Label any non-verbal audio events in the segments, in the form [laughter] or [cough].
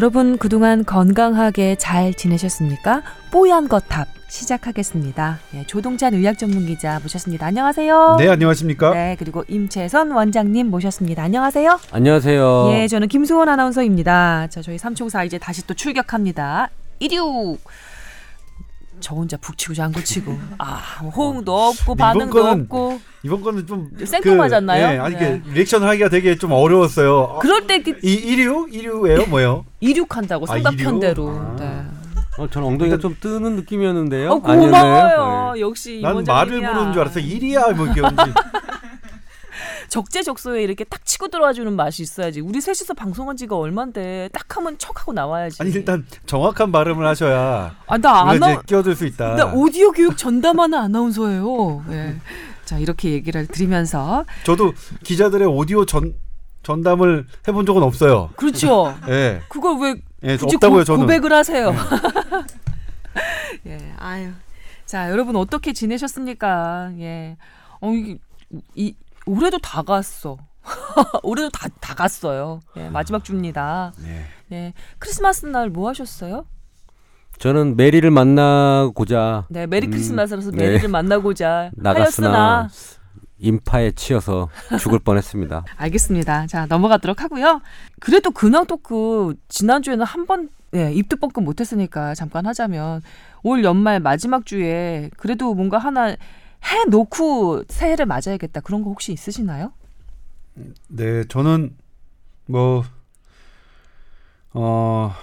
여러분 그동안 건강하게 잘 지내셨습니까? 뽀얀 거탑 시작하겠습니다. 네, 조동찬 의학 전문 기자 모셨습니다. 안녕하세요. 네, 안녕하십니까? 네, 그리고 임채선 원장님 모셨습니다. 안녕하세요. 안녕하세요. 예, 저는 김수원 아나운서입니다. 자, 저희 삼총사 이제 다시 또 출격합니다. 1육. 저 혼자 북치고 장구치고 [laughs] 아 호응도 없고 근데 이번 반응도 거는 없고 이번 거는 좀 생뚱맞았나요? 예, 아니 네. 그 리액션 하기가 되게 좀 어려웠어요. 그럴 때 그이 일유 일유예요, 뭐예요? 이륙한다고 아, 상답편대로. 이륙? 아. 네. 어, 저는 엉덩이가 좀 뜨는 느낌이었는데요. 어, 아니었나요? 고마워요. 네. 역시 난. 말을 부르는 줄 알았어. 일이야 뭐 이게 뭔지. [laughs] 적재적소에 이렇게 딱 치고 들어와 주는 맛이 있어야지. 우리 셋이서 방송한 지가 얼만데 딱 하면 척하고 나와야지. 아니 일단 정확한 발음을 하셔야 아, 나 아나 끼어들 수 있다. 나 오디오 교육 전담하는 아나운서예요. 예. 자, 이렇게 얘기를 드리면서 저도 기자들의 오디오 전 전담을 해본 적은 없어요. 그렇죠. 예, 그걸 왜 예, 굳이 없다고요 고. 고백을 하세요. [laughs] 예, 아유. 자, 여러분 어떻게 지내셨습니까? 예. 어, 이, 이 올해도 다 갔어. [laughs] 올해도 다, 다 갔어요. 예, 마지막 주입니다. 네. 예. 크리스마스 날 뭐 하셨어요? 저는 메리를 만나고자 네, 메리 음, 크리스마스라서 네. 메리를 만나고자 나갔으나 하였으나 인파에 치여서 죽을 뻔했습니다. [laughs] 알겠습니다. 자, 넘어가도록 하고요. 그래도 근황 토크 지난 주에는 한번 예, 입도 뻥끗 못 했으니까 잠깐 하자면 올 연말 마지막 주에 그래도 뭔가 하나 해 놓고 새해를 맞아야겠다. 그런 거 혹시 있으시나요? 네, 저는 뭐 어.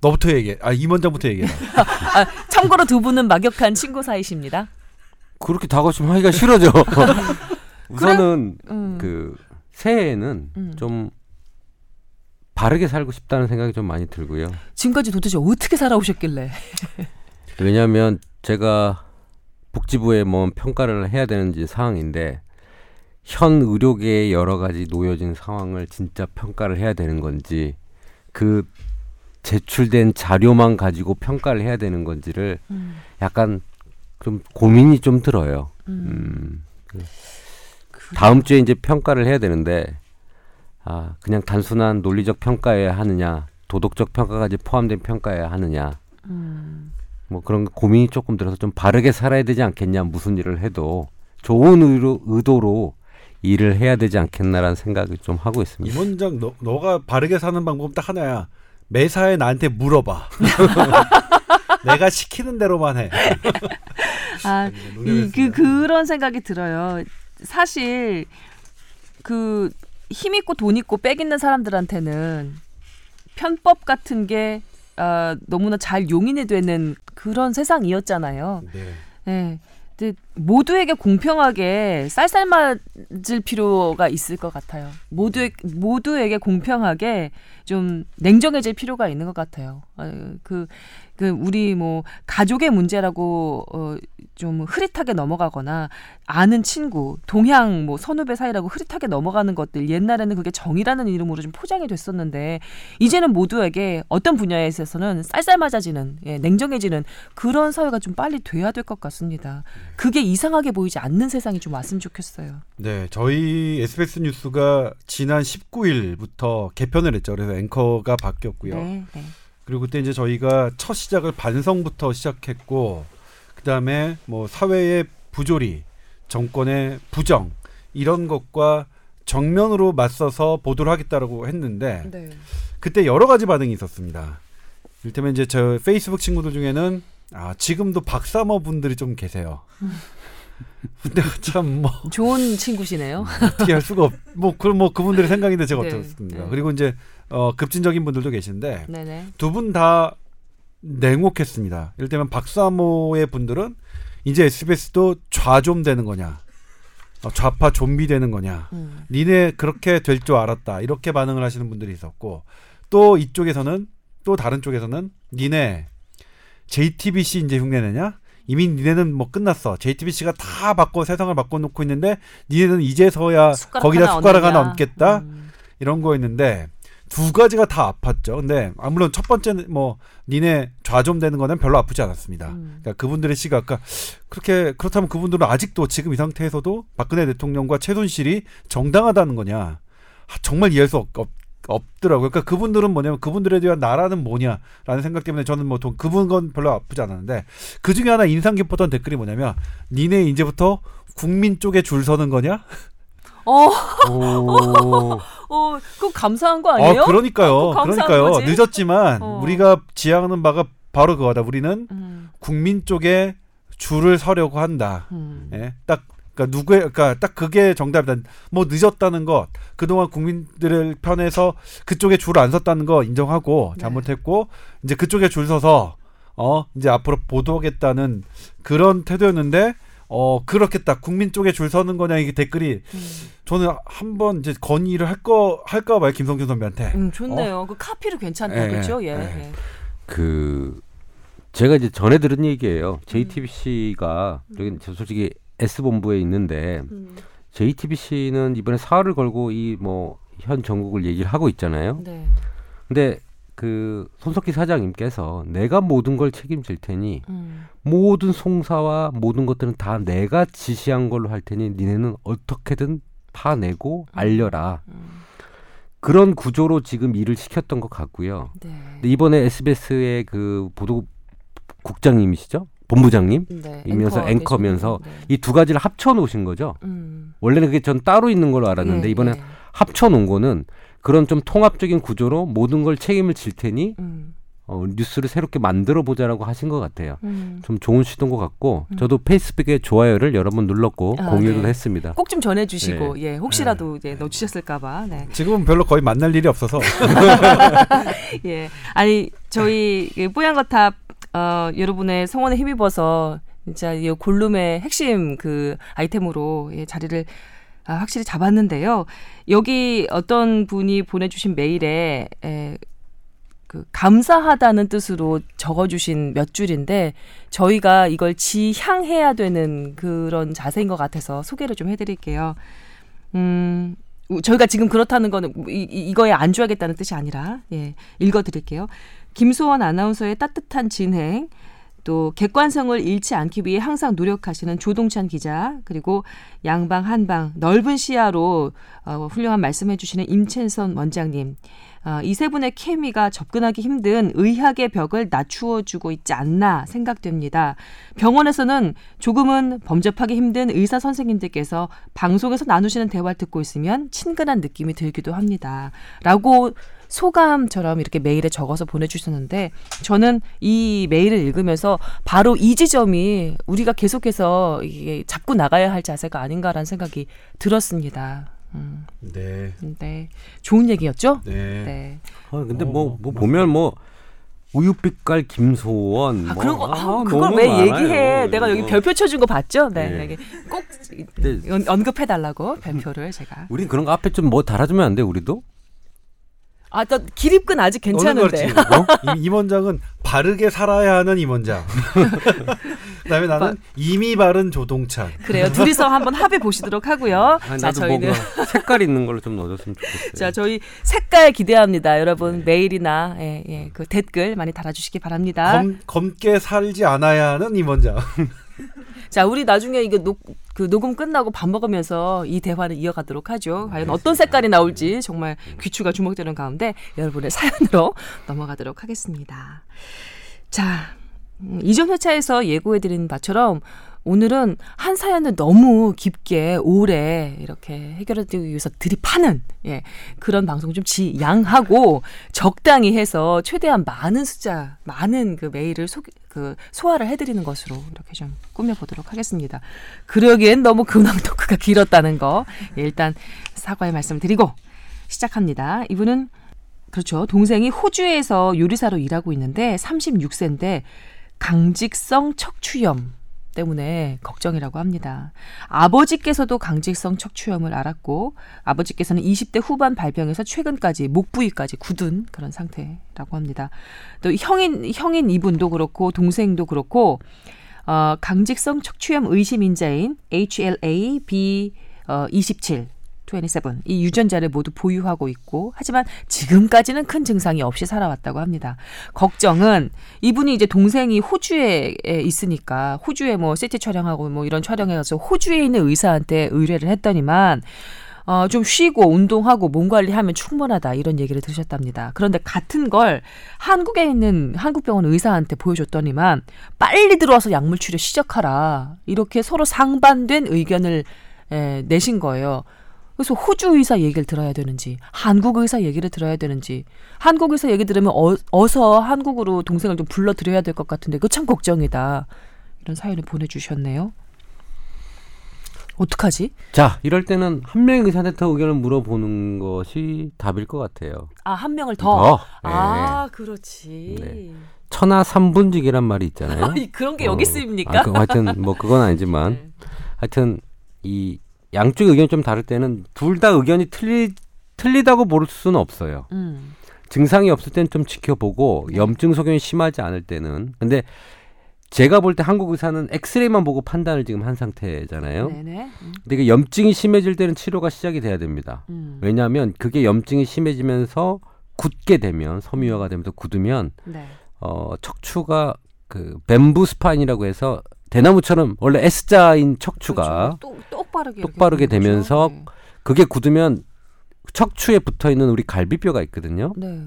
너부터 얘기해. 아, 임 원장부터 얘기해. [laughs] 아, 참고로 두 분은 막역한 친구 사이십니다. 그렇게 다가오시면 하기가 싫어져. [laughs] 우선은 음. 그 새해에는 음. 좀 바르게 살고 싶다는 생각이 좀 많이 들고요. 지금까지 도대체 어떻게 살아오셨길래? 왜냐하면 제가 복지부에 뭐 평가를 해야 되는지 상황인데 현 의료계의 여러 가지 놓여진 상황을 진짜 평가를 해야 되는 건지 그 제출된 자료만 가지고 평가를 해야 되는 건지를 음, 약간 좀 고민이 좀 들어요. 음. 음, 다음 주에 이제 평가를 해야 되는데 아 그냥 단순한 논리적 평가여야 하느냐 도덕적 평가까지 포함된 평가여야 하느냐 음. 뭐 그런 고민이 조금 들어서 좀 바르게 살아야 되지 않겠냐 무슨 일을 해도 좋은 의로, 의도로 일을 해야 되지 않겠나라는 생각을 좀 하고 있습니다. 임원장 너, 너가 바르게 사는 방법은 딱 하나야. 매사에 나한테 물어봐. [laughs] 내가 시키는 대로만 해. [laughs] 아, 이, 그 그런 생각이 들어요. 사실 그 힘 있고 돈 있고 빽 있는 사람들한테는 편법 같은 게 아, 너무나 잘 용인이 되는 그런 세상이었잖아요. 네. 네. 근데 모두에게 공평하게 쌀쌀 맞을 필요가 있을 것 같아요. 모두 모두에게 공평하게 좀 냉정해질 필요가 있는 것 같아요. 어, 그, 그 우리 뭐 가족의 문제라고 어, 좀 흐릿하게 넘어가거나 아는 친구, 동향 뭐 선후배 사이라고 흐릿하게 넘어가는 것들 옛날에는 그게 정이라는 이름으로 좀 포장이 됐었는데 이제는 모두에게 어떤 분야에 있어서는 쌀쌀 맞아지는 예, 냉정해지는 그런 사회가 좀 빨리 돼야 될 것 같습니다. 그게 이상하게 보이지 않는 세상이 좀 왔으면 좋겠어요. 네, 저희 SBS 뉴스가 지난 19일부터 개편을 했죠. 그래서 앵커가 바뀌었고요. 네, 네. 그리고 그때 이제 저희가 첫 시작을 반성부터 시작했고 그다음에 뭐 사회의 부조리, 정권의 부정 이런 것과 정면으로 맞서서 보도를 하겠다라고 했는데 네. 그때 여러 가지 반응이 있었습니다. 이를테면 이제 저 페이스북 친구들 중에는 아 지금도 박사모 분들이 좀 계세요. [laughs] 근데 참 뭐 좋은 친구시네요. 어떻게 할 수가 없. 뭐 그럼 뭐 그분들의 생각인데 제가 네, 어떻습니까? 네. 그리고 이제 어 급진적인 분들도 계신데 네네. 두분 다 냉혹했습니다. 이를테면 박사모의 분들은 이제 SBS도 좌좀 되는 거냐, 어, 좌파 좀비 되는 거냐, 음. 니네 그렇게 될 줄 알았다 이렇게 반응을 하시는 분들이 있었고 또 이쪽에서는 또 다른 쪽에서는 니네 JTBC 이제 흉내내냐? 이미 니네는 뭐 끝났어. JTBC가 다 바꿔 세상을 바꿔놓고 있는데 니네는 이제서야 숟가락 거기다 하나 숟가락 하나. 얹겠다. 음. 이런 거였는데 두 가지가 다 아팠죠. 근데 아 물론 첫 번째는 뭐 니네 좌좀 되는 거는 별로 아프지 않았습니다. 음. 그러니까 그분들의 시각과 그렇게 그렇다면 그분들은 아직도 지금 이 상태에서도 박근혜 대통령과 최순실이 정당하다는 거냐? 아, 정말 이해할 수 없, 없, 없더라고요. 그러니까 그분들은 뭐냐면 그분들에 대한 나라는 뭐냐라는 생각 때문에 저는 뭐 돈- 그분 건 별로 아프지 않았는데 그 중에 하나 인상 깊었던 댓글이 뭐냐면 니네 이제부터 국민 쪽에 줄 서는 거냐? 어, 오. 어, 그거 감사한 거 아니에요? 어, 그러니까요. 감사한 그러니까요. 거지. 늦었지만 어. 우리가 지향하는 바가 바로 그거다. 우리는 음, 국민 쪽에 줄을 서려고 한다. 음. 예, 딱 그러니까 누구의 그러니까 딱 그게 정답이다. 뭐 늦었다는 것, 그동안 국민들의 편에서 그쪽에 줄 안 섰다는 거 인정하고 네. 잘못했고 이제 그쪽에 줄 서서 어 이제 앞으로 보도하겠다는 그런 태도였는데 어 그렇게 딱 국민 쪽에 줄 서는 거냐 이게 댓글이 음. 저는 한번 이제 건의를 할 거 할까 봐요 김성준 선배한테. 음, 좋네요. 그 카피로 괜찮다, 예, 그렇죠? 예. 예. 예. 그 제가 이제 전에 들은 얘기예요. JTBC가 여기 저 솔직히 S 본부에 있는데 음, JTBC는 이번에 사활을 걸고 이 뭐현 정국을 얘기를 하고 있잖아요. 네. 근데 그 손석희 사장님께서 내가 모든 걸 책임질 테니 음, 모든 송사와 모든 것들은 다 내가 지시한 걸로 할 테니 니네는 어떻게든 파내고 알려라. 음, 그런 구조로 지금 일을 시켰던 것 같고요. 네. 근데 이번에 SBS의 그 보도 국장님이시죠? 본부장님? 네. 이면서 앵커 앵커면서 네. 이두 가지를 합쳐 놓으신 거죠. 음. 원래는 그게 전 따로 있는 걸로 알았는데 예, 이번에 예. 합쳐 놓은 거는 그런 좀 통합적인 구조로 모든 걸 책임을 질 테니 음, 어, 뉴스를 새롭게 만들어 보자라고 하신 것 같아요. 음. 좀 좋은 시도인 것 같고 음. 저도 페이스북에 좋아요를 여러 번 눌렀고 아, 공유도 네. 했습니다. 꼭 좀 전해주시고 예 혹시라도 이제 놓치셨을까봐 네. 지금은 별로 거의 만날 일이 없어서 [laughs] 예 아니 저희 그 뽀얀거탑 어 여러분의 성원에 힘입어서 진짜 이 골룸의 핵심 그 아이템으로 예, 자리를 아, 확실히 잡았는데요 여기 어떤 분이 보내주신 메일에 에, 그 감사하다는 뜻으로 적어주신 몇 줄인데 저희가 이걸 지향해야 되는 그런 자세인 것 같아서 소개를 좀 해드릴게요. 음, 우- 저희가 지금 그렇다는 거는 이, 이- 이거에 안주하겠다는 뜻이 아니라 예, 읽어드릴게요. 김소원 아나운서의 따뜻한 진행, 또 객관성을 잃지 않기 위해 항상 노력하시는 조동찬 기자, 그리고 양방 한방 넓은 시야로 어, 훌륭한 말씀해 주시는 임첸선 원장님, 어, 이세 분의 케미가 접근하기 힘든 의학의 벽을 낮추어 주고 있지 않나 생각됩니다. 병원에서는 조금은 범접하기 힘든 의사 선생님들께서 방송에서 나누시는 대화를 듣고 있으면 친근한 느낌이 들기도 합니다. 라고 소감처럼 이렇게 메일에 적어서 보내주셨는데 저는 이 메일을 읽으면서 바로 이 지점이 우리가 계속해서 이게 잡고 나가야 할 자세가 아닌가라는 생각이 들었습니다. 음, 네. 네. 좋은 얘기였죠? 네. 네. 아, 근데 어, 뭐, 뭐 보면 뭐 우유빛깔 김소원 아, 뭐, 그런 거, 아, 아, 그걸 왜 많아요. 얘기해? 내가 여기 이거. 별표 쳐준 거 봤죠? 네. 네. 여기 꼭 언- 언급해달라고 별표를 제가. 우린 그런 거 앞에 좀 뭐 달아주면 안 돼 우리도? 아, 또 기립근 아직 괜찮은데. 어? 임- 임원장은 바르게 살아야 하는 임원장. [laughs] 그다음에 나는 이미 바른 조동찬. 그래요. 둘이서 한번 합해 보시도록 하고요. 아, 자, 나도 저희는 뭔가 색깔 있는 걸로 좀 넣어줬으면 좋겠어요. 자, 저희 색깔 기대합니다. 여러분 네. 메일이나 예, 예, 그 댓글 많이 달아주시기 바랍니다. 검, 검게 살지 않아야 하는 임원장. [laughs] [laughs] 자, 우리 나중에 이거 녹, 그 녹음 끝나고 밥 먹으면서 이 대화를 이어가도록 하죠. 과연 어떤 색깔이 나올지 정말 귀추가 주목되는 가운데 여러분의 [laughs] 사연으로 넘어가도록 하겠습니다. 자, 음, 이전 회차에서 예고해드린 바처럼 오늘은 한 사연을 너무 깊게 오래 이렇게 해결하기 위해서 들이파는 예, 그런 방송 좀 지양하고 적당히 해서 최대한 많은 숫자, 많은 그 메일을 소, 그 소화를 해드리는 것으로 이렇게 좀 꾸며보도록 하겠습니다. 그러기엔 너무 근황 토크가 길었다는 거 예, 일단 사과의 말씀을 드리고 시작합니다. 이분은 그렇죠. 동생이 호주에서 요리사로 일하고 있는데 36세인데 강직성 척추염 때문에 걱정이라고 합니다. 아버지께서도 강직성 척추염을 앓았고 아버지께서는 20대 후반 발병해서 최근까지 목 부위까지 굳은 그런 상태라고 합니다. 또 형인 형인 이분도 그렇고 동생도 그렇고 어, 강직성 척추염 의심 인자인 HLA-B 어, 27 27. 이 유전자를 모두 보유하고 있고 하지만 지금까지는 큰 증상이 없이 살아왔다고 합니다. 걱정은 이분이 이제 동생이 호주에 있으니까 호주에 뭐 세트 촬영하고 뭐 이런 촬영해서 호주에 있는 의사한테 의뢰를 했더니만 어, 좀 쉬고 운동하고 몸 관리하면 충분하다 이런 얘기를 들으셨답니다. 그런데 같은 걸 한국에 있는 한국병원 의사한테 보여줬더니만 빨리 들어와서 약물 치료 시작하라 이렇게 서로 상반된 의견을 에, 내신 거예요. 그래서 호주 의사 얘기를 들어야 되는지 한국 의사 얘기를 들어야 되는지 한국 의사 얘기 들으면 어, 어서 한국으로 동생을 좀 불러드려야 될 것 같은데 그참 걱정이다 이런 사연을 보내주셨네요. 어떡하지? 자, 이럴 때는 한 명의 의사한테 더 의견을 물어보는 것이 답일 것 같아요. 아 한 명을 더. 더. 아 예. 그렇지. 네. 천하 삼분직이란 말이 있잖아요. [laughs] 아, 그런 게 여기 어, 쓰입니까? 아, 그, 하여튼 뭐 그건 아니지만 [laughs] 네. 하여튼 이 양쪽 의견이 좀 다를 때는 둘 다 의견이 틀리 틀리다고 볼 수는 없어요. 음. 증상이 없을 때는 좀 지켜보고 네. 염증 소견이 심하지 않을 때는 근데 제가 볼 때 한국 의사는 엑스레이만 보고 판단을 지금 한 상태잖아요. 네네. 음. 근데 이게 염증이 심해질 때는 치료가 시작이 돼야 됩니다. 음. 왜냐하면 그게 염증이 심해지면서 굳게 되면 섬유화가 되면서 굳으면 네. 어, 척추가 그 bamboo spine이라고 해서 대나무처럼 원래 S자인 척추가 그렇죠. 똑- 똑바르게 똑바르게. 되면서 네. 그게 굳으면 척추에 붙어 있는 우리 갈비뼈가 있거든요. 네.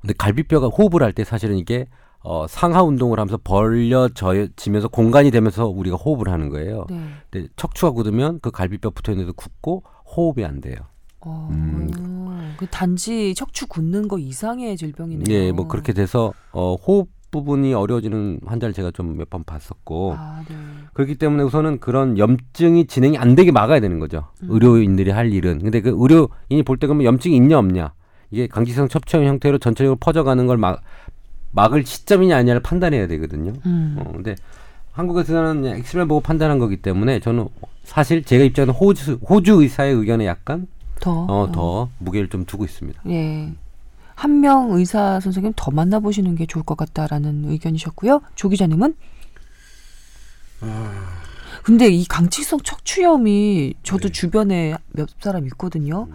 근데 갈비뼈가 호흡을 할 때 사실은 이게 어, 상하 운동을 하면서 벌려지면서 공간이 되면서 우리가 호흡을 하는 거예요. 네. 근데 척추가 굳으면 그 갈비뼈 붙어 있는 데도 굳고 호흡이 안 돼요. 어, 음. 그 단지 척추 굳는 거 이상의 질병이네요. 예, 뭐 그렇게 돼서 어, 호흡 부분이 어려워지는 환자를 제가 좀 몇 번 봤었고 아, 네. 그렇기 때문에 우선은 그런 염증이 진행이 안 되게 막아야 되는 거죠. 음. 의료인들이 할 일은. 근데 그 의료인이 볼 때 그러면 염증이 있냐 없냐 이게 강직성 첩추형 형태로 전체적으로 퍼져가는 걸 막, 막을 시점이냐 아니냐를 판단해야 되거든요. 음. 어, 근데 한국에서는 그냥 엑스레이 보고 판단한 거기 때문에 저는 사실 제가 입장에서 호주, 호주 의사의 의견에 약간 더. 어, 더 무게를 좀 두고 있습니다. 예. 한 명 의사 선생님 더 만나보시는 게 좋을 것 같다라는 의견이셨고요. 조 기자님은? 근데 이 강직성 척추염이 저도 네. 주변에 몇 사람 있거든요.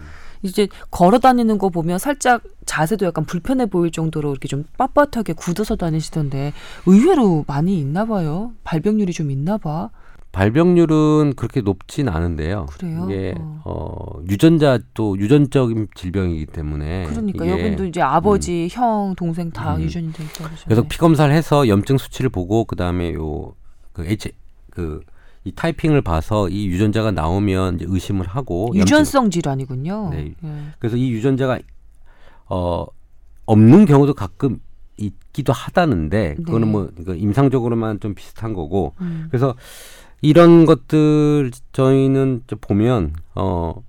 이제 걸어 다니는 거 보면 살짝 자세도 약간 불편해 보일 정도로 이렇게 좀 빳빳하게 굳어서 다니시던데 의외로 많이 있나 봐요. 발병률이 좀 있나 봐. 발병률은 그렇게 높진 않은데요. 그래요? 이게 어. 어, 유전자 또 유전적인 질병이기 때문에 그러니까 여분도 이제 아버지, 형, 동생 다 음. 유전이 돼 있다고 하셨네. 그래서 피 검사를 해서 염증 수치를 보고 그다음에 요그 H 그 이 타이핑을 봐서 이 유전자가 나오면 이제 의심을 하고 염증- 유전성 질환이군요. 네. 예. 그래서 이 유전자가 어 없는 경우도 가끔 있기도 하다는데 그거는 네. 뭐 임상적으로만 좀 비슷한 거고 음. 그래서 이런 것들 저희는 좀 보면 어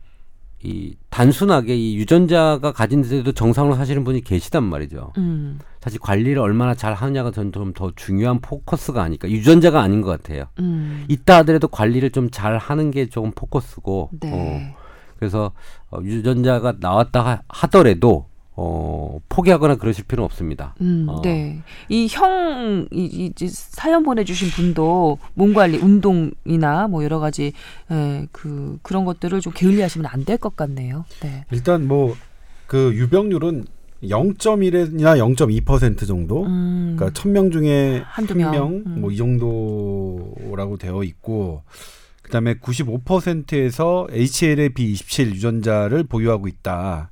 이 단순하게 이 유전자가 가진 데도 정상으로 사시는 분이 계시단 말이죠. 음. 사실 관리를 얼마나 잘 하느냐가 전좀더 중요한 포커스가 아닐까. 유전자가 아닌 것 같아요. 음. 있다 하더라도 관리를 좀 잘 하는 게 조금 포커스고. 어, 네. 그래서 어, 유전자가 나왔다 하, 하더라도 어, 포기하거나 그러실 필요는 없습니다. 음, 어. 네. 이 형, 이, 이, 이 사연 보내주신 분도 몸 관리, 운동이나 뭐 여러 가지, 에, 그, 그런 것들을 좀 게을리 하시면 안 될 것 같네요. 네. 일단 뭐 그 유병률은 0.1이나 0.2% 정도. 음, 그러니까 1000명 중에 한두 한 명. 명 음. 뭐이 정도라고 되어 있고 그 다음에 95%에서 HLA-B27 유전자를 보유하고 있다.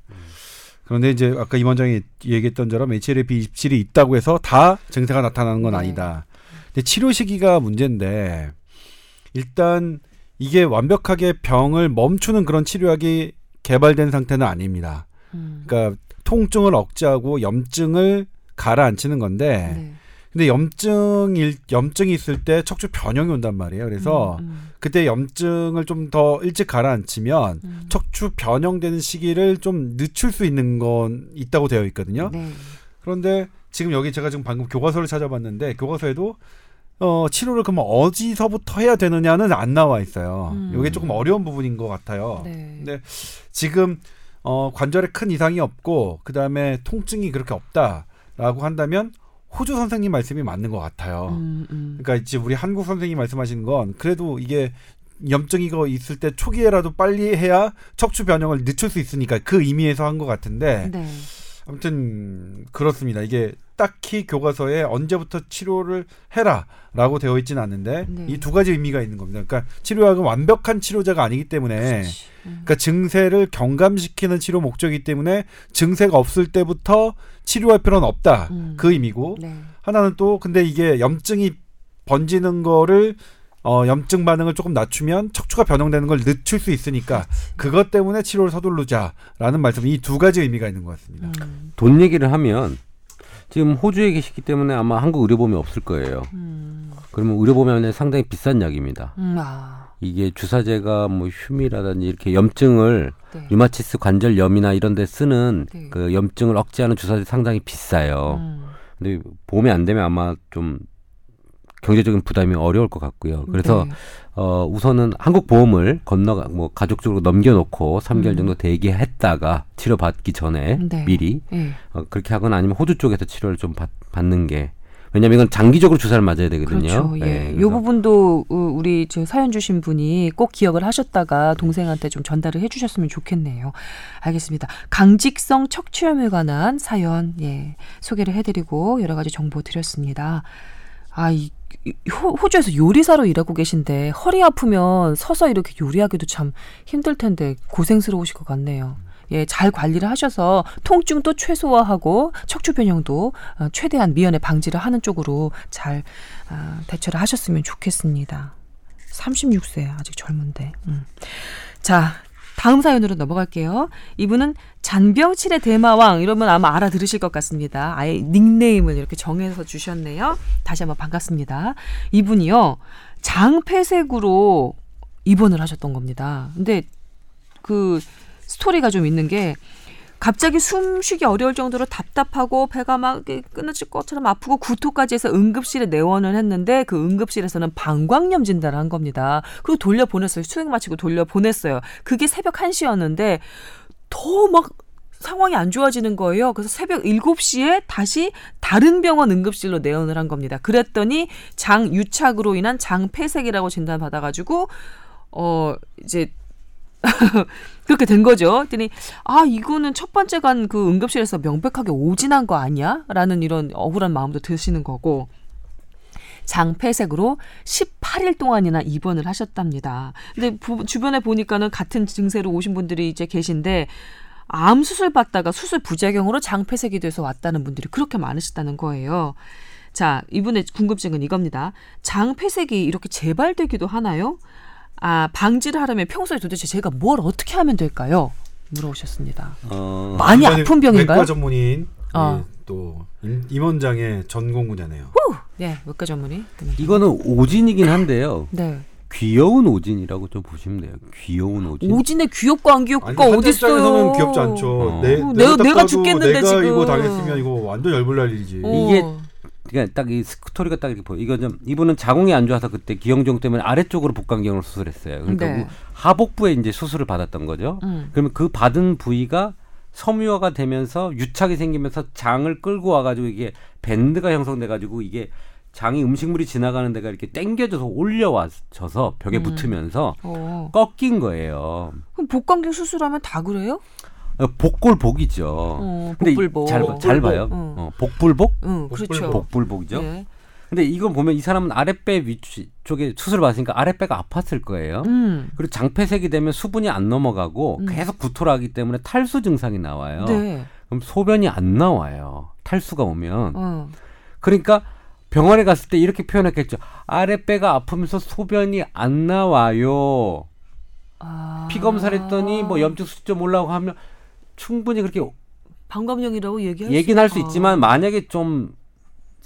그런데 이제 아까 임 원장이 얘기했던 처럼 HLA-B27이 있다고 해서 다 증세가 나타나는 건 네. 아니다. 근데 치료 시기가 문제인데 일단 이게 완벽하게 병을 멈추는 그런 치료약이 개발된 상태는 아닙니다. 음, 그러니까 통증을 억제하고 염증을 가라앉히는 건데 네. 근데 염증일 염증이 있을 때 척추 변형이 온단 말이에요. 그래서 음, 음, 그때 염증을 좀 더 일찍 가라앉히면 음. 척추 변형되는 시기를 좀 늦출 수 있는 건 있다고 되어 있거든요. 네. 그런데 지금 여기 제가 지금 방금 교과서를 찾아봤는데 교과서에도 어, 치료를 그러면 어디서부터 해야 되느냐는 안 나와 있어요. 음. 이게 조금 어려운 부분인 것 같아요. 네. 근데 지금 어, 관절에 큰 이상이 없고 그 다음에 통증이 그렇게 없다라고 한다면 호주 선생님 말씀이 맞는 것 같아요. 음, 음. 그러니까 이제 우리 한국 선생님 말씀하시는 건 그래도 이게 염증이 거 있을 때 초기에라도 빨리 해야 척추 변형을 늦출 수 있으니까 그 의미에서 한 것 같은데 네. 아무튼 그렇습니다. 이게 딱히 교과서에 언제부터 치료를 해라라고 되어 있지는 않는데 네. 이두 가지 의미가 있는 겁니다. 그러니까 치료약은 완벽한 치료제가 아니기 때문에. 음. 그러니까 증세를 경감시키는 치료 목적이기 때문에 증세가 없을 때부터 치료할 필요는 없다. 음. 그 의미고 네. 하나는 또 근데 이게 염증이 번지는 거를 어 염증 반응을 조금 낮추면 척추가 변형되는 걸 늦출 수 있으니까 그것 때문에 치료를 서두르자라는 말씀 이 두 가지 의미가 있는 것 같습니다. 음. 돈 얘기를 하면 지금 호주에 계시기 때문에 아마 한국 의료보험이 없을 거예요. 음. 그러면 의료보험은 상당히 비싼 약입니다. 음. 아. 이게 주사제가 뭐 휴미라든지 이렇게 염증을 네. 류마티스 관절염이나 이런 데 쓰는 네. 그 염증을 억제하는 주사제 상당히 비싸요. 음. 근데 보험이 안 되면 아마 좀 경제적인 부담이 어려울 것 같고요. 그래서 네. 어 우선은 한국 보험을 건너가 뭐 가족적으로 넘겨놓고 3개월 음. 정도 대기했다가 치료 받기 전에 네. 미리 예. 어, 그렇게 하거나 아니면 호주 쪽에서 치료를 좀 받, 받는 게 왜냐면 이건 장기적으로 주사를 맞아야 되거든요. 그렇죠. 예. 네, 요 그래서 부분도 어, 우리 저 사연 주신 분이 꼭 기억을 하셨다가 동생한테 좀 전달을 해주셨으면 좋겠네요. 알겠습니다. 강직성 척추염에 관한 사연 예 소개를 해드리고 여러 가지 정보 드렸습니다. 아, 이, 이 호, 호주에서 요리사로 일하고 계신데 허리 아프면 서서 이렇게 요리하기도 참 힘들 텐데 고생스러우실 것 같네요. 예, 잘 관리를 하셔서 통증도 최소화하고 척추 변형도 어, 최대한 미연에 방지를 하는 쪽으로 잘 아, 대처를 하셨으면 좋겠습니다. 36세 아직 젊은데. 음. 자, 다음 사연으로 넘어갈게요. 이분은 잔병치레 대마왕 이러면 아마 알아들으실 것 같습니다. 아예 닉네임을 이렇게 정해서 주셨네요. 다시 한번 반갑습니다. 이분이요 장폐색으로 입원을 하셨던 겁니다. 근데 그 스토리가 좀 있는 게 갑자기 숨쉬기 어려울 정도로 답답하고 배가 막 끊어질 것처럼 아프고 구토까지 해서 응급실에 내원을 했는데 그 응급실에서는 방광염 진단을 한 겁니다. 그리고 돌려 보냈어요. 수행 마치고 돌려 보냈어요. 그게 새벽 1시였는데 더막 상황이 안 좋아지는 거예요. 그래서 새벽 7시에 다시 다른 병원 응급실로 내원을 한 겁니다. 그랬더니 장 유착으로 인한 장 폐색이라고 진단받아가지고 어 이제 [laughs] 그렇게 된 거죠. 그랬더니 아 이거는 첫 번째 간 그 응급실에서 명백하게 오진한 거 아니야? 라는 이런 억울한 마음도 드시는 거고 장폐색으로 18일 동안이나 입원을 하셨답니다. 근데 부- 주변에 보니까는 같은 증세로 오신 분들이 이제 계신데 암 수술 받다가 수술 부작용으로 장폐색이 돼서 왔다는 분들이 그렇게 많으시다는 거예요. 자, 이분의 궁금증은 이겁니다. 장폐색이 이렇게 재발되기도 하나요? 아, 방지를 하려면 평소에 도대체 제가 뭘 어떻게 하면 될까요? 물어보셨습니다. 어, 많이 아픈 병인가요? 외과 전문의인 어. 예, 또 임- 임원장의 전공 분야네요. 네, 외과 전문의. 이거는 오진이긴 한데요. 네. 귀여운 오진이라고 좀 보시면 돼요. 귀여운 오진. 오진에 귀엽고 안 귀엽고가 아니, 어디 있어요? 귀엽지 않죠. 어. 내, 어, 봐도 죽겠는데, 내가 지금. 이거 당했으면 이거 완전 열불 날 일이지. 어. 이게 그러니까 딱 이 스토리가 딱 이렇게 보여. 이거 좀 이분은 자궁이 안 좋아서 그때 기형종 때문에 아래쪽으로 복강경을 수술했어요. 그러니까 네. 우- 하복부에 이제 수술을 받았던 거죠. 음. 그러면 그 받은 부위가 섬유화가 되면서 유착이 생기면서 장을 끌고 와가지고 이게 밴드가 형성돼가지고 이게 장이 음식물이 지나가는 데가 이렇게 당겨져서 올려와져서 벽에 음. 붙으면서 어. 꺾인 거예요. 그럼 복강경 수술하면 다 그래요? 어, 복골복이죠. 어, 근데 이- 복불복. 잘, 봐- 잘 봐요. 응. 어, 복불복? 응, 그렇죠. 복불복. 복불복이죠. 예. 근데 이걸 보면 이 사람은 아랫배 위쪽에 수술을 받으니까 아랫배가 아팠을 거예요. 음. 그리고 장폐색이 되면 수분이 안 넘어가고 음. 계속 구토를 하기 때문에 탈수 증상이 나와요. 네. 그럼 소변이 안 나와요. 탈수가 오면. 어. 그러니까 병원에 갔을 때 이렇게 표현했겠죠. 아랫배가 아프면서 소변이 안 나와요. 아. 피 검사를 했더니 뭐 염증 수치점 올라오고 하면 충분히 그렇게 방광염이라고 얘기할 얘기는 할수있 있지만 만약에 좀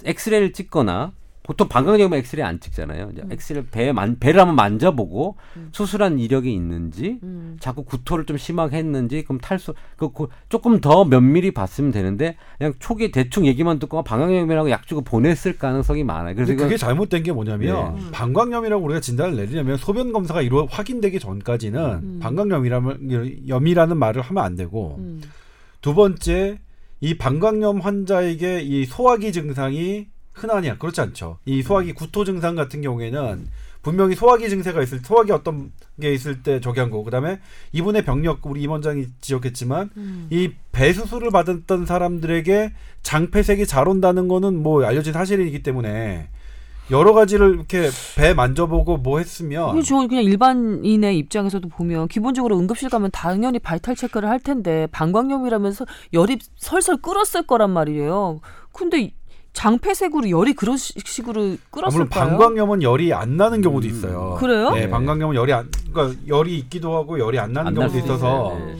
엑스레이를 찍거나 보통 방광염은 엑스레이 안 찍잖아요. 이제 엑스레이 배 만, 배를 한번 만져보고 음. 수술한 이력이 있는지 음. 자꾸 구토를 좀 심하게 했는지 그럼 탈수 그, 그 조금 더 면밀히 봤으면 되는데 그냥 초기에 대충 얘기만 듣고 방광염이라고 약 주고 보냈을 가능성이 많아요. 그래서 근데 이건 그게 잘못된 게 뭐냐면 네. 방광염이라고 우리가 진단을 내리려면 소변 검사가 이루 확인되기 전까지는 음. 방광염이라는 염이라는 말을 하면 안 되고 음. 두 번째 이 방광염 환자에게 이 소화기 증상이 흔하냐? 그렇지 않죠. 이 소화기 구토 증상 같은 경우에는 분명히 소화기 증세가 있을 소화기 어떤 게 있을 때 저기 한 거고 그다음에 이분의 병력 우리 임원장이 지적했지만 음. 이배 수술을 받았던 사람들에게 장폐색이 잘 온다는 거는 뭐 알려진 사실이기 때문에 여러 가지를 이렇게 배 만져보고 뭐 했으면 그저 그냥 일반인의 입장에서도 보면 기본적으로 응급실 가면 당연히 바이탈 체크를 할 텐데 방광염이라면서 열이 설설 끓었을 거란 말이에요. 근데 이 장폐색으로 열이 그런 시- 식으로 아, 물론 끓었을까요? 방광염은 열이 안 나는 경우도 음. 있어요. 그래요? 네, 네. 방광염은 열이 안 그러니까 열이 있기도 하고 열이 안 나는 안날 경우도 있어서. 네.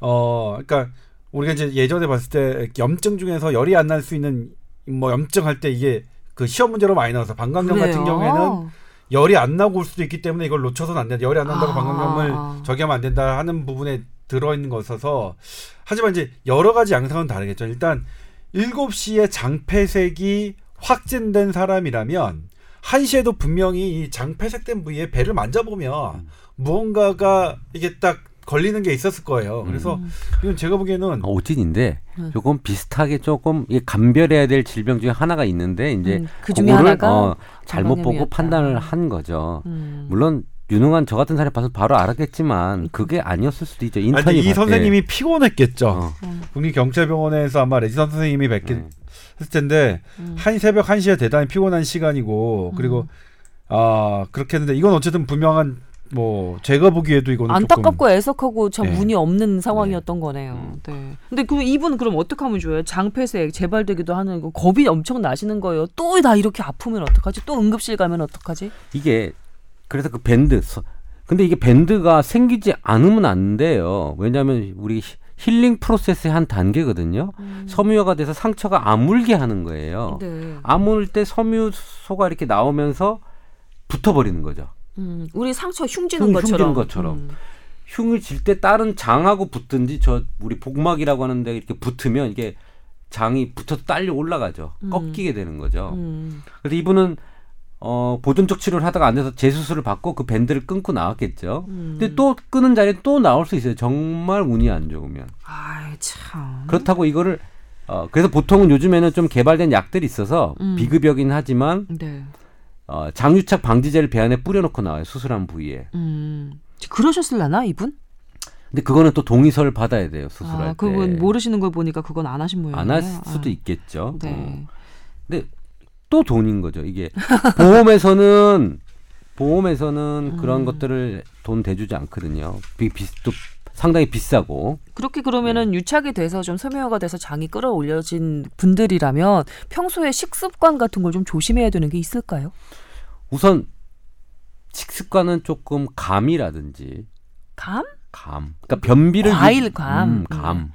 어 그러니까 우리가 이제 예전에 봤을 때 염증 중에서 열이 안 날 수 있는 뭐 염증 할 때 이게 그 시험 문제로 많이 나와서 방광염 같은 그래요? 경우에는 열이 안 나고 올 수도 있기 때문에 이걸 놓쳐서는 안 된다. 열이 안 난다고 아. 방광염을 저기 하면 안 된다 하는 부분에 들어 있는 거였어서 하지만 이제 여러 가지 양상은 다르겠죠. 일단 7시에 장폐색이 확진된 사람이라면 1시에도 분명히 이 장폐색된 부위에 배를 만져보면 음. 무언가가 이게 딱 걸리는 게 있었을 거예요. 그래서 음. 이건 제가 보기에는 어, 오진인데 음. 조금 비슷하게 조금 이게 감별해야 될 질병 중에 하나가 있는데 이제 음, 그 중에 그거를, 하나가 어, 잘못 보고. 판단을 한 거죠. 음. 물론 유능한 저 같은 사람이 봐서 바로 알았겠지만 그게 아니었을 수도 있죠. 아니, 인턴이 이 봤- 선생님이 피곤했겠죠. 어, 음. 국립경찰병원에서 아마 레지던트 선생님이 뵙긴 네. 했을 텐데 음. 한 새벽 1시에 대단히 피곤한 시간이고 그리고 아 그렇게 했는데 이건 어쨌든 분명한 뭐 제가 보기에도 이거는 안타깝고 애석하고 참 네. 운이 없는 상황이었던 거네요. 음. 네. 근데 그 이분 그럼 어떻게 하면 좋아요? 장폐색 재발되기도 하는 거 겁이 엄청 나시는 거예요. 또 나 이렇게 아프면 어떡하지? 또 응급실 가면 어떡하지? 이게 그래서 그 밴드 서- 근데 이게 밴드가 생기지 않으면 안 돼요. 왜냐하면 우리 히- 힐링 프로세스의 한 단계거든요. 섬유화가 돼서 상처가 아물게 하는 거예요. 네. 아물 때 섬유소가 이렇게 나오면서 붙어버리는 거죠. 음, 우리 상처 흉지는 흉- 것처럼. 흉지는 것처럼. 음. 흉을 질 때 다른 장하고 붙든지 저 우리 복막이라고 하는데 이렇게 붙으면 이게 장이 붙어서 딸려 올라가죠. 음. 꺾이게 되는 거죠. 음. 그래서 이분은 어, 보존적 치료를 하다가 안 돼서 재수술을 받고 그 밴드를 끊고 나왔겠죠. 음. 근데 또 끄는 자리에 또 나올 수 있어요. 정말 운이 안 좋으면. 아이 참. 그렇다고 이거를 어, 그래서 보통은 요즘에는 좀 개발된 약들이 있어서 음. 비급여긴 하지만 네. 어, 장유착 방지제를 배 안에 뿌려놓고 나와요. 수술한 부위에. 음. 그러셨을라나 이분? 근데 그거는 또 동의서를 받아야 돼요. 수술할 아, 때. 그분 모르시는 걸 보니까 그건 안 하신 모양이에요. 안 할 수도 아. 있겠죠. 네. 어. 근데 또 돈인 거죠. 이게 보험에서는 [laughs] 보험에서는 그런 음. 것들을 돈 대주지 않거든요. 비, 비, 또 상당히 비싸고. 그렇게 그러면은 네. 유착이 돼서 좀 섬유화가 돼서 장이 끌어올려진 분들이라면 평소에 식습관 같은 걸 좀 조심해야 되는 게 있을까요? 우선 식습관은 조금 감이라든지 감? 감. 그러니까 변비를 과일 유- 감. 음, 감.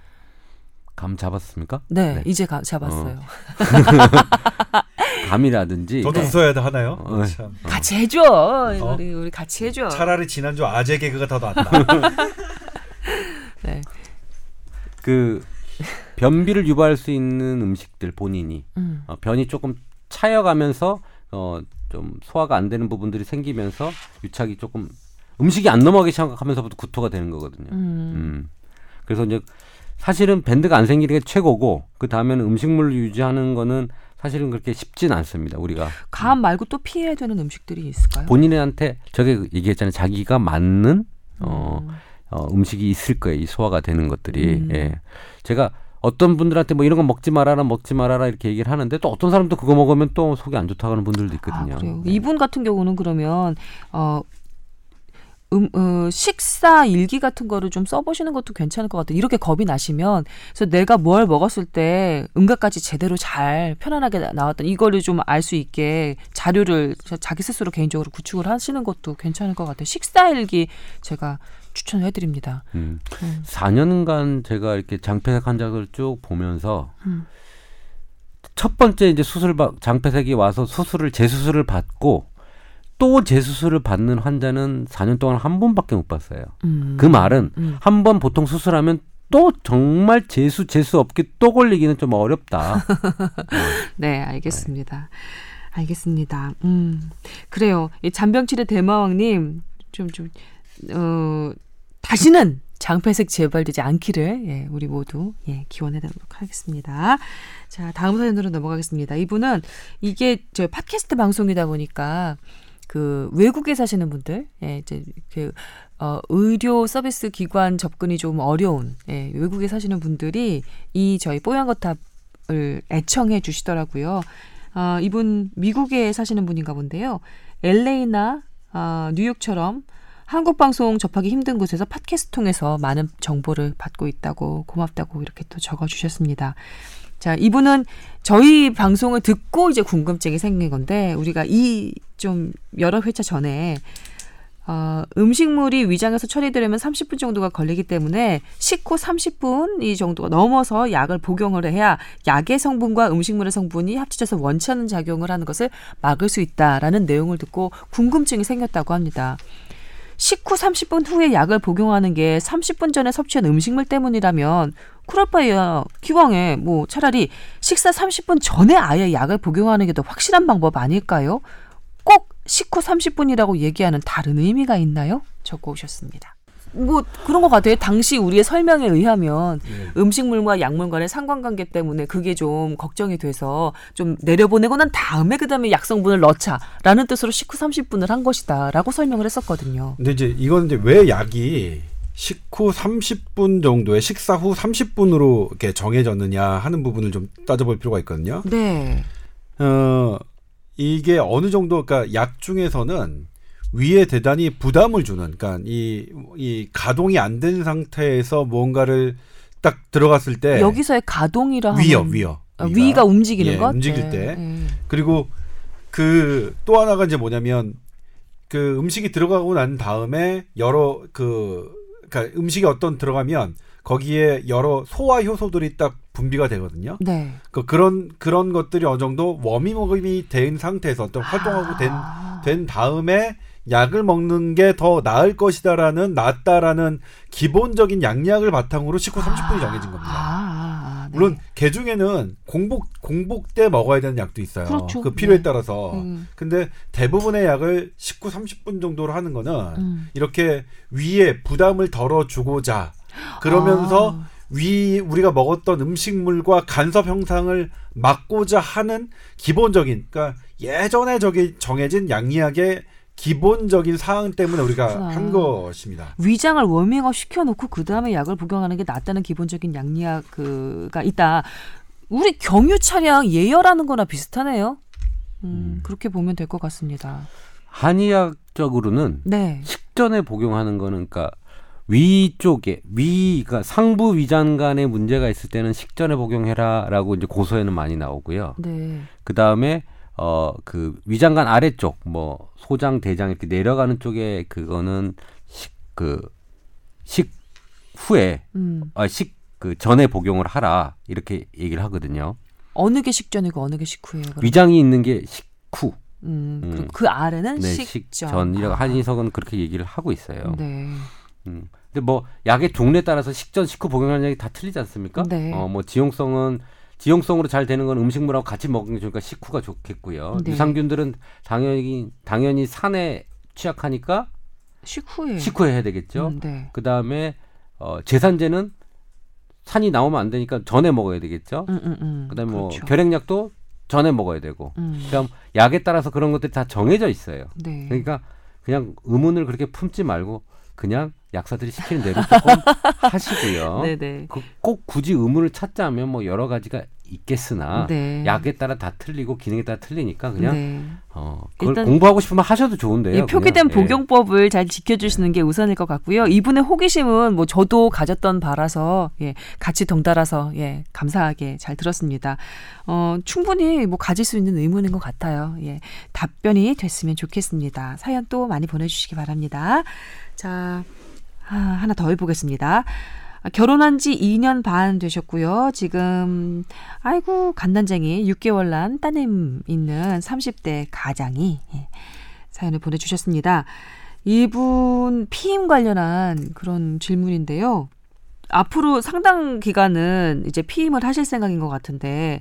감 잡았습니까? 네, 네. 이제 가, 잡았어요. [laughs] 감이라든지 저도 네. 웃어야 돼 하나요? 어, 참. 같이 해줘. 우리 우리 같이 해줘. 차라리 지난주 아재 개그가 더 낫다. [laughs] 네. 그 변비를 유발할 수 있는 음식들 본인이 음. 어, 변이 조금 차여가면서 어, 좀 소화가 안 되는 부분들이 생기면서 유착이 조금 음식이 안 넘어가기 시작하면서부터 구토가 되는 거거든요. 음. 음. 그래서 이제 사실은 밴드가 안 생기는 게 최고고 그 다음에는 음식물을 유지하는 거는 사실은 그렇게 쉽진 않습니다. 우리가 감 말고 또 피해야 되는 음식들이 있을까요? 본인한테 저게 얘기했잖아요. 자기가 맞는 어, 음. 어, 음식이 있을 거예요. 이 소화가 되는 것들이. 음. 예. 제가 어떤 분들한테 뭐 이런 거 먹지 말아라, 먹지 말아라 이렇게 얘기를 하는데 또 어떤 사람도 그거 먹으면 또 속이 안 좋다고 하는 분들도 있거든요. 아, 그래요. 네. 이분 같은 경우는 그러면 어, 음, 어, 식사 일기 같은 거를 좀 써보시는 것도 괜찮을 것 같아요. 이렇게 겁이 나시면 그래서 내가 뭘 먹었을 때 응가까지 제대로 잘 편안하게 나- 나왔던 이거를 좀 알 수 있게 자료를 자- 자기 스스로 개인적으로 구축을 하시는 것도 괜찮을 것 같아요. 식사 일기 제가 추천해드립니다. 음. 음. 4년간 제가 이렇게 장폐색 환자들 쭉 보면서 음. 첫 번째 이제 수술 받 장폐색이 와서 수술을 재수술을 받고 또 재수술을 받는 환자는 4년 동안 한 번밖에 못 봤어요. 음. 그 말은 음. 한번 보통 수술하면 또 정말 재수 재수 없게 또 걸리기는 좀 어렵다. [laughs] 네, 알겠습니다. 알겠습니다. 음, 그래요. 이 잔병치레 대마왕님 좀 좀 어, 다시는 장폐색 재발되지 않기를 예, 우리 모두 예, 기원해드리도록 하겠습니다. 자 다음 사연으로 넘어가겠습니다. 이분은 이게 저 팟캐스트 방송이다 보니까 그 외국에 사시는 분들, 예, 이제 그 어, 의료 서비스 기관 접근이 좀 어려운 예, 외국에 사시는 분들이 이 저희 뽀얀 거탑을 애청해 주시더라고요. 어, 이분 미국에 사시는 분인가 본데요. LA나 어, 뉴욕처럼 한국 방송 접하기 힘든 곳에서 팟캐스트 통해서 많은 정보를 받고 있다고 고맙다고 이렇게 또 적어 주셨습니다. 자, 이분은 저희 방송을 듣고 이제 궁금증이 생긴 건데 우리가 이 좀 여러 회차 전에 어, 음식물이 위장에서 처리되려면 30분 정도가 걸리기 때문에 식후 30분 이 정도가 넘어서 약을 복용을 해야 약의 성분과 음식물의 성분이 합쳐져서 원치 않는 작용을 하는 것을 막을 수 있다라는 내용을 듣고 궁금증이 생겼다고 합니다. 식후 30분 후에 약을 복용하는 게 30분 전에 섭취한 음식물 때문이라면 바에야 기왕에 뭐 차라리 식사 30분 전에 아예 약을 복용하는 게 더 확실한 방법 아닐까요? 꼭 식후 30분이라고 얘기하는 다른 의미가 있나요? 적고 오셨습니다. 뭐 그런 것 같아요. 당시 우리의 설명에 의하면 음식물과 약물 간의 상관관계 때문에 그게 좀 걱정이 돼서 좀 내려보내고 난 다음에 그다음에 약성분을 넣자라는 뜻으로 식후 30분을 한 것이다라고 설명을 했었거든요. 근데 이제 이건 이제 왜 약이 식후 30분 정도에 식사 후 30분으로 이렇게 정해졌느냐 하는 부분을 좀 따져볼 필요가 있거든요. 네. 어, 이게 어느 정도, 그러니까 약 중에서는 위에 대단히 부담을 주는, 그러니까 이, 이 가동이 안 된 상태에서 뭔가를 딱 들어갔을 때 여기서의 가동이라 위어, 위어. 어, 위가 움직이는 예, 것 움직일 네. 때. 네. 그리고 그 또 하나가 이제 뭐냐면 그 음식이 들어가고 난 다음에 여러 그 그러니까 음식이 어떤 들어가면 거기에 여러 소화 효소들이 딱 분비가 되거든요. 네. 그 그런 그런 것들이 어느 정도 워밍업이 된 상태에서 어떤 활동하고 된, 아. 된 다음에 약을 먹는 게 더 나을 것이다라는 낫다라는 기본적인 양약을 바탕으로 식후 30분이 정해진 겁니다. 아, 아, 아, 네. 물론 개 중에는 공복 공복 때 먹어야 되는 약도 있어요. 그렇죠. 그 필요에 네. 따라서. 음. 근데 대부분의 약을 식후 30분 정도로 하는 거는 음. 이렇게 위에 부담을 덜어주고자 그러면서 아. 위 우리가 먹었던 음식물과 간섭 형상을 막고자 하는 기본적인 그러니까 예전에 저기 정해진 양리학의 기본적인 사항 때문에 우리가 그렇구나. 한 것입니다. 위장을 워밍업 시켜놓고 그 다음에 약을 복용하는 게 낫다는 기본적인 양리학 그가 있다. 우리 경유 차량 예열하는 거나 비슷하네요. 음, 그렇게 보면 될 것 같습니다. 한의학적으로는 네. 식전에 복용하는 거는 그러니까 위쪽에 위 그러니까 상부 위장관에 문제가 있을 때는 식전에 복용해라라고 이제 고소에는 많이 나오고요. 네. 그 다음에 어 그 위장관 아래쪽 뭐 소장 대장 이렇게 내려가는 쪽에 그거는 식그식 후에 음. 아 식 그 전에 복용을 하라 이렇게 얘기를 하거든요. 어느 게 식전이고 어느 게 식후예요? 그럼? 위장이 있는 게 식후, 음, 음. 그, 그 아래는 네, 식전. 식전이라고 아. 한의석은 그렇게 얘기를 하고 있어요. 네. 음. 근데 뭐 약의 종류에 따라서 식전, 식후 복용하는 약이 다 틀리지 않습니까? 네. 어, 뭐 지용성은 지용성으로 잘 되는 건 음식물하고 같이 먹는 게 좋으니까 식후가 좋겠고요. 네. 유산균들은 당연히 당연히 산에 취약하니까 식후에. 식후에 해야 되겠죠. 음, 네. 그 다음에 어, 제산제는 산이 나오면 안 되니까 전에 먹어야 되겠죠. 음, 음, 음. 그다음에 뭐 그렇죠. 결핵약도 전에 먹어야 되고. 음. 그다음 약에 따라서 그런 것들이 다 정해져 있어요. 네. 그러니까 그냥 의문을 그렇게 품지 말고 그냥 약사들이 시키는 대로 조금 [laughs] 하시고요. 네네. 그꼭 굳이 의문을 찾자면 뭐 여러 가지가 있겠으나 네. 약에 따라 다 틀리고 기능에 따라 틀리니까 그냥 네. 어, 그걸 공부하고 싶으면 하셔도 좋은데요. 예, 표기된 그냥. 예. 복용법을 잘 지켜주시는 게 우선일 것 같고요. 이분의 호기심은 뭐 저도 가졌던 바라서 예, 같이 덩달아서 예, 감사하게 잘 들었습니다. 어, 충분히 뭐 가질 수 있는 의문인 것 같아요. 예, 답변이 됐으면 좋겠습니다. 사연 또 많이 보내주시기 바랍니다. 자, 아, 하나 더 해보겠습니다. 아, 결혼한 지 2년 반 되셨고요. 지금 아이고 간난쟁이 6개월 난 따님 있는 30대 가장이 예, 사연을 보내주셨습니다. 이분 피임 관련한 그런 질문인데요. 앞으로 상당 기간은 이제 피임을 하실 생각인 것 같은데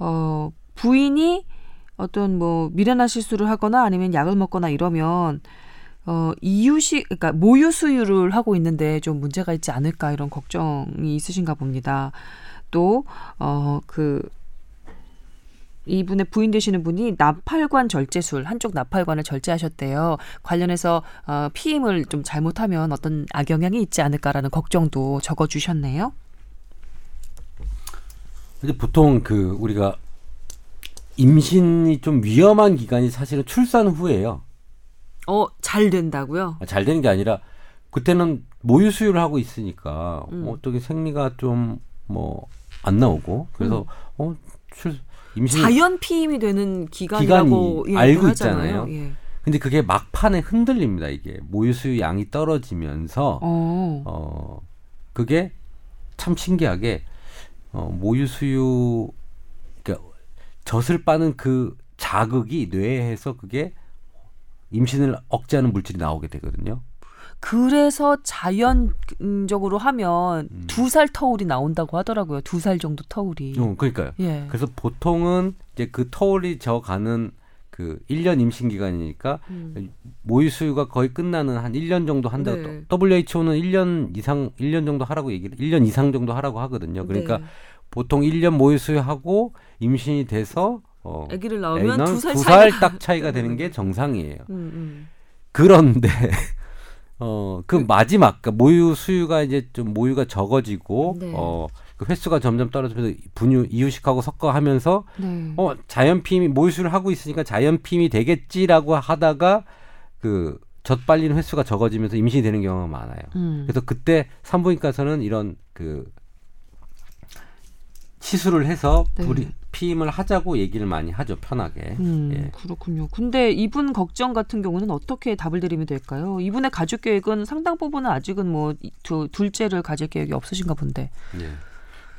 어, 부인이 어떤 뭐 미련한 실수를 하거나 아니면 약을 먹거나 이러면 어, 이유식, 그러니까 모유 수유를 하고 있는데 좀 문제가 있지 않을까 이런 걱정이 있으신가 봅니다. 또, 어, 그, 이분의 부인 되시는 분이 나팔관 절제술 한쪽 나팔관을 절제하셨대요. 관련해서 어, 피임을 좀 잘못하면 어떤 악영향이 있지 않을까라는 걱정도 적어주셨네요. 근데 보통 그 우리가 임신이 좀 위험한 기간이 사실은 출산 후예요. 어, 잘 된다고요? 잘 되는 게 아니라 그때는 모유 수유를 하고 있으니까 음. 어떻게 생리가 좀 뭐 안 나오고 그래서 어 출, 임신 자연 피임이 되는 기간이라고 기간이 예, 알고. 있잖아요. 예. 근데 그게 막판에 흔들립니다 이게 모유 수유 양이 떨어지면서 어. 어 그게 참 신기하게 어 모유 수유 그러니까 젖을 빠는 그 자극이 뇌에서 그게 임신을 억제하는 물질이 나오게 되거든요. 그래서 자연적으로 하면 음. 두살 터울이 나온다고 하더라고요. 두 살 정도 터울이. 어, 그러니까요. 예. 그래서 보통은 이제 그 터울이 져 가는 그 1년 임신 기간이니까 음. 모유 수유가 거의 끝나는 한 1년 정도 한다. 네. WHO는 1년 이상 1년 정도 하라고 얘기를 1년 이상 정도 하라고 하거든요. 그러니까 네. 보통 1년 모유 수유하고 임신이 돼서 어 아기를 낳으면 애는 두살 두 차이가 살딱 차이가 되는 게 정상이에요. 음, 음. 그런데 [laughs] 어 그 마지막 그러니까 모유 수유가 이제 좀 모유가 적어지고 네. 어 그 횟수가 점점 떨어지면서 분유 이유식하고 섞어 하면서 네. 어 자연 피임이 모유 수유를 하고 있으니까 자연 피임이 되겠지라고 하다가 그 젖 빨리는 횟수가 적어지면서 임신이 되는 경우가 많아요. 음. 그래서 그때 산부인과에서는 이런 그 시술을 해서 네. 불이 피임을 하자고 얘기를 많이 하죠 편하게. 음, 예. 그렇군요. 근데 이분 걱정 같은 경우는 어떻게 답을 드리면 될까요? 이분의 가족 계획은 상당 부분은 아직은 뭐 이- 두, 둘째를 가질 계획이 없으신가 본데. 예.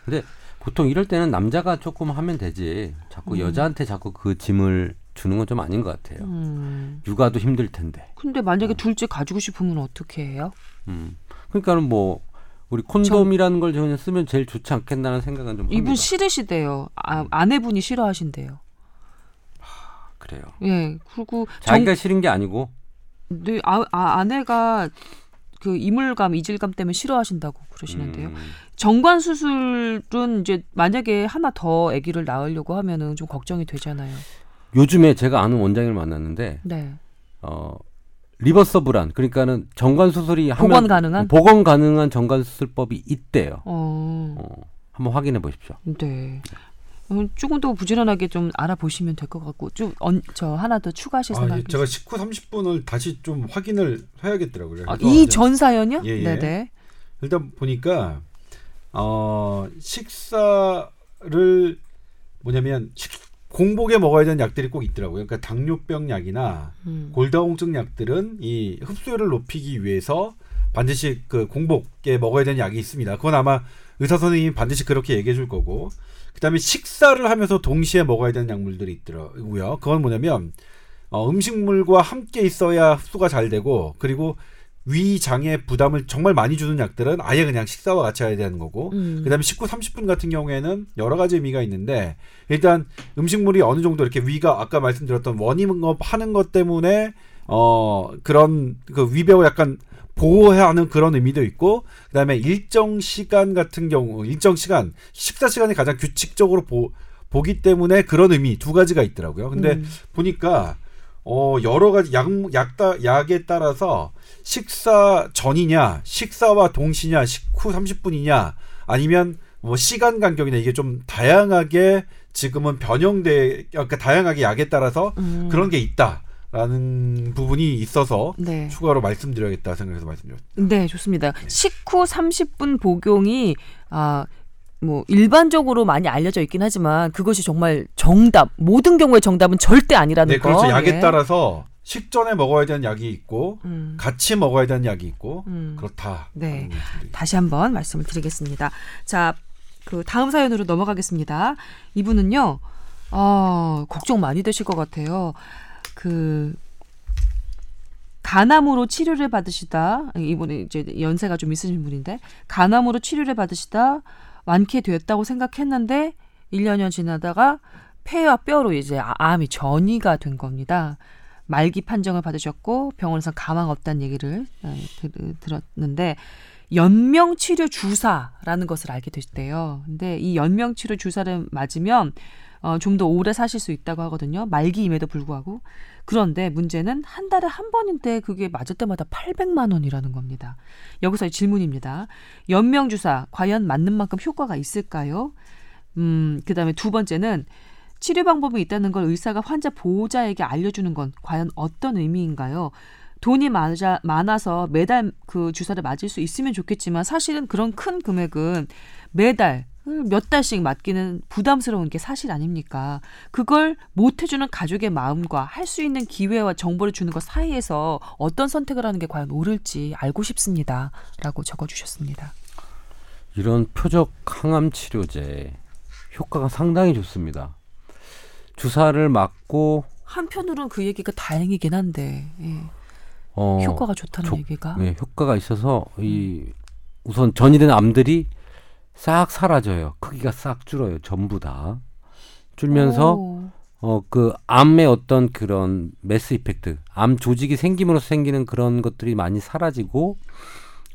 근데 보통 이럴 때는 남자가 조금 하면 되지. 자꾸 음. 여자한테 자꾸 그 짐을 주는 건 좀 아닌 것 같아요. 음. 육아도 힘들 텐데. 근데 만약에 둘째 가지고 싶으면 어떻게 해요? 음. 그러니까는 뭐 우리 콘돔이라는 걸 저는 쓰면 제일 좋지 않겠나는 생각은 좀 이분 합니다. 싫으시대요. 아, 음. 아내분이 싫어하신대요. 그래요. 예. 그리고 자기가 싫은 게 아니고 네, 아, 아, 아내가 그 이물감, 이질감 때문에 싫어하신다고 그러시는데요. 음, 정관 수술은 이제 만약에 하나 더 아기를 낳으려고 하면은 좀 걱정이 되잖아요. 요즘에 제가 아는 원장님을 만났는데 네. 어 리버서블한 그러니까는 정관 수술이 하면 복원 가능한? 복원 가능한 정관 수술법이 있대요. 어. 어, 한번 확인해 보십시오. 네. 어, 조금 더 부지런하게 좀 알아보시면 될 것 같고 좀저 하나 더 추가하실 아, 생각 예, 제가 식후 30분을 다시 좀 확인을 해야겠더라고요. 이제 이전 사연이요? 예, 예. 네네. 일단 보니까 어 식사를 뭐냐면 식, 공복에 먹어야 되는 약들이 꼭 있더라고요. 그러니까 당뇨병 약이나 음. 골다공증 약들은 이 흡수율을 높이기 위해서 반드시 그 공복에 먹어야 되는 약이 있습니다. 그건 아마 의사 선생님이 반드시 그렇게 얘기해 줄 거고 그다음에 식사를 하면서 동시에 먹어야 되는 약물들이 있더라고요. 그건 뭐냐면 어, 음식물과 함께 있어야 흡수가 잘 되고 그리고 위장에 부담을 정말 많이 주는 약들은 아예 그냥 식사와 같이 해야 되는 거고 음. 그다음에 식후 30분 같은 경우에는 여러 가지 의미가 있는데 일단 음식물이 어느 정도 이렇게 위가 아까 말씀드렸던 원임업 하는 것 때문에 어 그런 그 위배を 약간 보호해야 하는 그런 의미도 있고 그다음에 일정 시간 같은 경우 일정 시간 식사 시간이 가장 규칙적으로 보, 보기 때문에 그런 의미 두 가지가 있더라고요. 근데 음. 보니까 어 여러 가지 약 약 다 약에 따라서 식사 전이냐 식사와 동시냐 식후 30분이냐 아니면 뭐 시간 간격이나 이게 좀 다양하게 지금은 변형돼 그러니까 다양하게 약에 따라서 음. 그런 게 있다 라는 부분이 있어서 네. 추가로 말씀드려야겠다 생각해서 말씀드렸습니다. 네, 좋습니다. 식후 30분 복용이 아, 뭐 일반적으로 많이 알려져 있긴 하지만 그것이 정말 정답 모든 경우에 정답은 절대 아니라는 네, 거. 그렇죠. 약에 예. 따라서 식전에 먹어야 되는 약이 있고 음, 같이 먹어야 되는 약이 있고 음. 그렇다. 네. 다시 한번 말씀을 드리겠습니다. 자, 그 다음 사연으로 넘어가겠습니다. 이분은요, 어, 걱정 많이 되실 것 같아요. 그 간암으로 치료를 받으시다 이분이 이제 연세가 좀 있으신 분인데 간암으로 치료를 받으시다 완쾌되었다고 생각했는데 1년여 지나다가 폐와 뼈로 이제 아- 암이 전이가 된 겁니다. 말기 판정을 받으셨고 병원에서 가망 없다는 얘기를 어, 들- 들었는데 연명 치료 주사라는 것을 알게 되셨대요. 근데 이 연명 치료 주사를 맞으면 어, 좀 더 오래 사실 수 있다고 하거든요. 말기임에도 불구하고. 그런데 문제는 한 달에 한 번인데 그게 맞을 때마다 800만 원이라는 겁니다. 여기서 질문입니다. 연명 주사 과연 맞는 만큼 효과가 있을까요? 음, 그다음에 두 번째는 치료 방법이 있다는 걸 의사가 환자 보호자에게 알려주는 건 과연 어떤 의미인가요? 돈이 많아, 많아서 매달 그 주사를 맞을 수 있으면 좋겠지만 사실은 그런 큰 금액은 매달 몇 달씩 맞기는 부담스러운 게 사실 아닙니까? 그걸 못 해주는 가족의 마음과 할 수 있는 기회와 정보를 주는 것 사이에서 어떤 선택을 하는 게 과연 옳을지 알고 싶습니다. 라고 적어주셨습니다. 이런 표적 항암 치료제 효과가 상당히 좋습니다. 주사를 맞고 한편으로는 그 얘기가 다행이긴 한데 예. 어, 효과가 좋다는 조- 얘기가 네, 효과가 있어서 이 우선 전이된 암들이 싹 사라져요. 크기가 싹 줄어요. 전부 다 줄면서 오. 어그 암의 어떤 그런 mass effect, 암 조직이 생김으로써 생기는 그런 것들이 많이 사라지고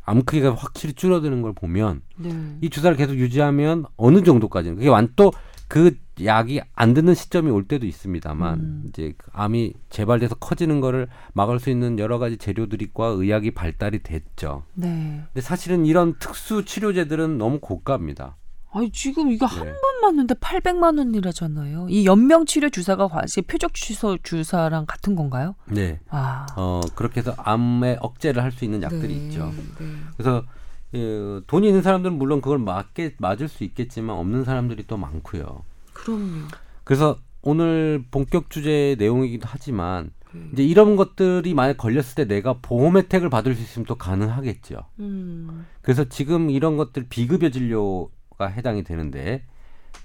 암 크기가 확실히 줄어드는 걸 보면 네. 이 주사를 계속 유지하면 어느 정도까지는 그게 완또 그 약이 안 듣는 시점이 올 때도 있습니다만 음. 이제 그 암이 재발돼서 커지는 거를 막을 수 있는 여러 가지 재료들과 의학이 발달이 됐죠. 네. 근데 사실은 이런 특수 치료제들은 너무 고가입니다. 아니 지금 이거 한 네. 번 맞는데 800만 원이라잖아요. 이 연명 치료 주사가 과시 표적 취소 주사랑 같은 건가요? 네. 아. 어 그렇게 해서 암에 억제를 할 수 있는 약들이 네. 있죠. 네. 그래서 예, 돈이 있는 사람들은 물론 그걸 맞게 맞을 수 있겠지만 없는 사람들이 또 많고요. 그럼요. 그래서 오늘 본격 주제 내용이기도 하지만 네. 이제 이런 것들이 만약 걸렸을 때 내가 보험 혜택을 받을 수 있으면 또 가능하겠죠. 음. 그래서 지금 이런 것들 비급여 진료가 해당이 되는데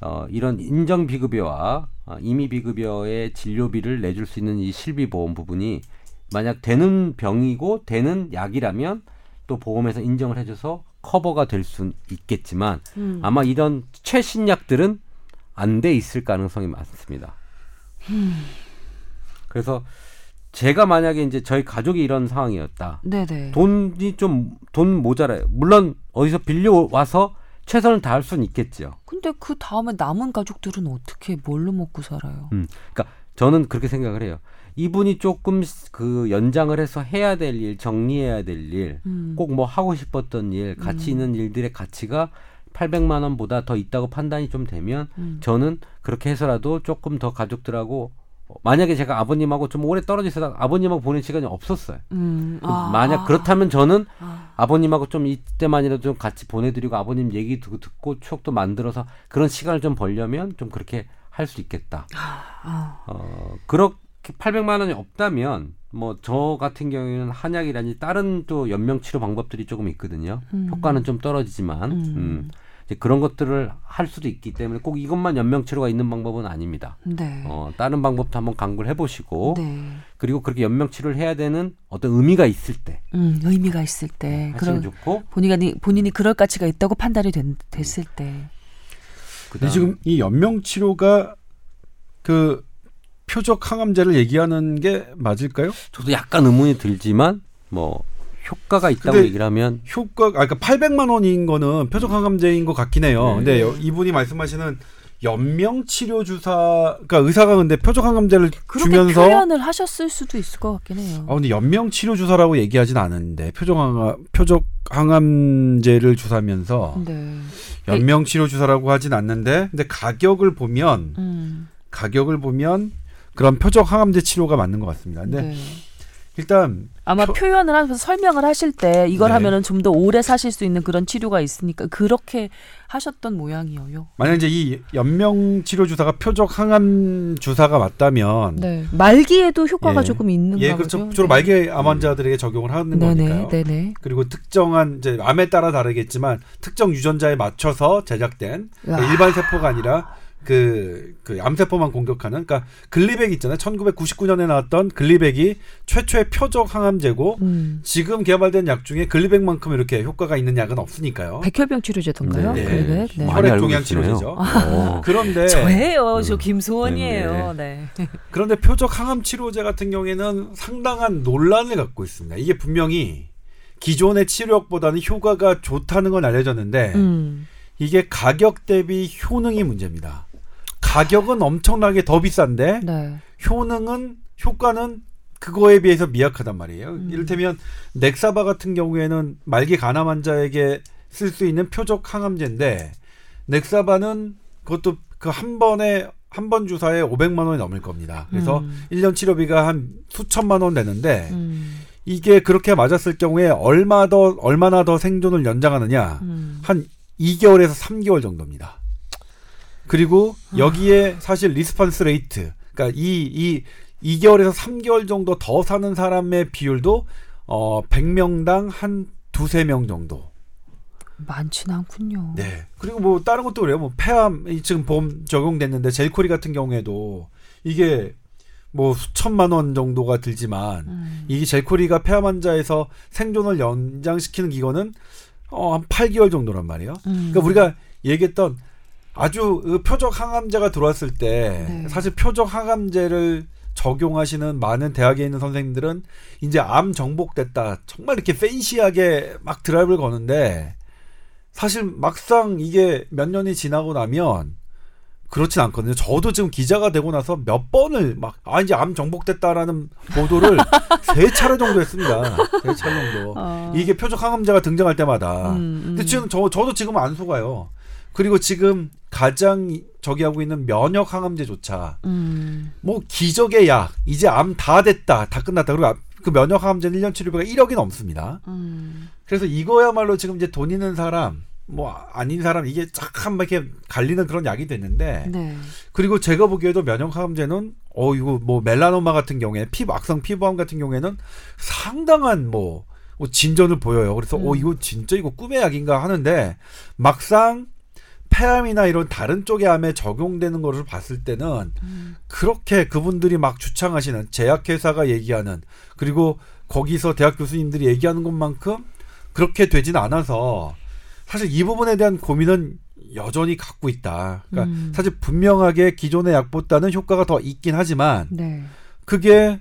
어, 이런 인정 비급여와 어, 임의 비급여의 진료비를 내줄 수 있는 이 실비 보험 부분이 만약 되는 병이고 되는 약이라면 또 보험에서 인정을 해줘서 커버가 될 수는 있겠지만 음. 아마 이런 최신 약들은 안 돼 있을 가능성이 많습니다. 그래서 제가 만약에 이제 저희 가족이 이런 상황이었다. 네네. 돈이 좀 돈 모자라요. 물론 어디서 빌려 와서 최선을 다할 수는 있겠죠. 근데 그 다음에 남은 가족들은 어떻게 뭘로 먹고 살아요? 음, 그러니까 저는 그렇게 생각을 해요. 이분이 조금 그 연장을 해서 해야 될 일, 정리해야 될 일, 음. 꼭뭐 하고 싶었던 일, 가치 있는 일들의 가치가 800만 원보다 더 있다고 판단이 좀 되면 음. 저는 그렇게 해서라도 조금 더 가족들하고 어, 만약에 제가 아버님하고 좀 오래 떨어져 있어다 아버님하고 보낼 시간이 없었어요. 음. 아. 만약 그렇다면 저는 아. 아버님하고 좀 이때만이라도 좀 같이 보내드리고 아버님 얘기 듣고, 듣고 추억도 만들어서 그런 시간을 좀 벌려면 좀 그렇게 할 수 있겠다. 아. 어, 그렇게 800만 원이 없다면 뭐 저 같은 경우에는 한약이라니 다른 또 연명 치료 방법들이 조금 있거든요. 음. 효과는 좀 떨어지지만 음. 음, 이제 그런 것들을 할 수도 있기 때문에 꼭 이것만 연명 치료가 있는 방법은 아닙니다. 네. 어, 다른 방법도 한번 강구를 해보시고 네. 그리고 그렇게 연명 치료를 해야 되는 어떤 의미가 있을 때 음, 의미가 있을 때 하시면 그런 좋고 본인이 본인이 그럴 가치가 있다고 판단이 된, 됐을 때. 근데 그다음 지금 이 연명 치료가 그 표적 항암제를 얘기하는 게 맞을까요? 저도 약간 의문이 들지만 뭐 효과가 있다고 얘기를 하면 효과 아 그러니까 800만 원인 거는 표적 항암제인 것 같긴 해요. 네. 근데 여- 이분이 말씀하시는 연명 치료 주사 그러니까 의사가 근데 표적 항암제를 그렇게 주면서 표현을 하셨을 수도 있을 것 같긴 해요. 아 근데 연명 치료 주사라고 얘기하진 않았는데 표적 항암 표적 항암제를 주사면서 네. 연명 치료 주사라고 하진 않는데 근데 가격을 보면 음. 가격을 보면 그런 표적 항암제 치료가 맞는 것 같습니다. 근데 네. 일단 아마 표- 표현을 하면서 설명을 하실 때 이걸 네. 하면은 좀 더 오래 사실 수 있는 그런 치료가 있으니까 그렇게 하셨던 모양이에요. 만약 이제 이 연명 치료 주사가 표적 항암 주사가 맞다면 네. 말기에도 효과가 예. 조금 있는가 예. 그렇죠. 주로 네. 말기 암 환자들에게 적용을 하는 네네, 거니까요. 네네. 그리고 특정한 이제 암에 따라 다르겠지만 특정 유전자에 맞춰서 제작된 그러니까 와. 일반 세포가 아니라 그, 그 암세포만 공격하는 그러니까 글리벡 있잖아요. 1999년에 나왔던 글리벡이 최초의 표적 항암제고 음. 지금 개발된 약 중에 글리벡만큼 이렇게 효과가 있는 약은 없으니까요. 백혈병 치료제던가요? 네. 글리벡? 네. 혈액 종양. 치료제죠. 어. [laughs] 그런데 저예요. 저 음. 김소원이에요. 네. [laughs] 그런데 표적 항암 치료제 같은 경우에는 상당한 논란을 갖고 있습니다. 이게 분명히 기존의 치료약보다는 효과가 좋다는 건 알려졌는데 음. 이게 가격 대비 효능이 문제입니다. 가격은 엄청나게 더 비싼데 네. 효능은 효과는 그거에 비해서 미약하단 말이에요. 음. 이를테면 넥사바 같은 경우에는 말기 간암 환자에게 쓸 수 있는 표적 항암제인데 넥사바는 그것도 그 한 번에 한 번 주사에 500만 원이 넘을 겁니다. 그래서 음. 일 1년 치료비가 한 수천만 원 되는데 음. 이게 그렇게 맞았을 경우에 얼마 더 얼마나 더 생존을 연장하느냐? 음. 한 2개월에서 3개월 정도입니다. 그리고 여기에 사실 response rate, 그러니까 이, 이 2개월에서 3개월 정도 더 사는 사람의 비율도 어 100명당 한 두세 명 정도. 많지는 않군요. 네. 그리고 뭐 다른 것도 그래요. 뭐 폐암 이 지금 보험 적용됐는데 잴코리 같은 경우에도 이게 뭐 수천만 원 정도가 들지만 음. 이 젤코리가 폐암 환자에서 생존을 연장시키는 기간은 어, 한 8개월 정도란 말이에요. 음. 그러니까 우리가 얘기했던 아주 그 표적 항암제가 들어왔을 때 네. 사실 표적 항암제를 적용하시는 많은 대학에 있는 선생님들은 이제 암 정복됐다 정말 이렇게 팬시하게 막 드라이브를 거는데 사실 막상 이게 몇 년이 지나고 나면 그렇진 않거든요. 저도 지금 기자가 되고 나서 몇 번을 막 아 이제 암 정복됐다라는 보도를 [laughs] 세 차례 정도 했습니다. 세 차례 정도. 어. 이게 표적 항암제가 등장할 때마다. 음, 음. 근데 지금 저 저도 지금 안 속아요. 그리고 지금 가장 저기 하고 있는 면역 항암제조차 음. 뭐 기적의 약 이제 암 다 됐다 다 끝났다 그리고 암- 그 면역 항암제는 1년 치료비가 1억이 넘습니다. 음. 그래서 이거야말로 지금 이제 돈 있는 사람 뭐 아닌 사람 이게 쫙한 이렇게 갈리는 그런 약이 됐는데 네. 그리고 제가 보기에도 면역 항암제는 어 이거 뭐 멜라노마 같은 경우에 피부 악성 피부암 같은 경우에는 상당한 뭐, 뭐 진전을 보여요. 그래서 어 음. 이거 진짜 이거 꿈의 약인가 하는데 막상 폐암이나 이런 다른 쪽의 암에 적용되는 것을 봤을 때는 음. 그렇게 그분들이 막 주창하시는 제약회사가 얘기하는 그리고 거기서 대학 교수님들이 얘기하는 것만큼 그렇게 되진 않아서 사실 이 부분에 대한 고민은 여전히 갖고 있다. 그러니까 음. 사실 분명하게 기존의 약보다는 효과가 더 있긴 하지만 네. 그게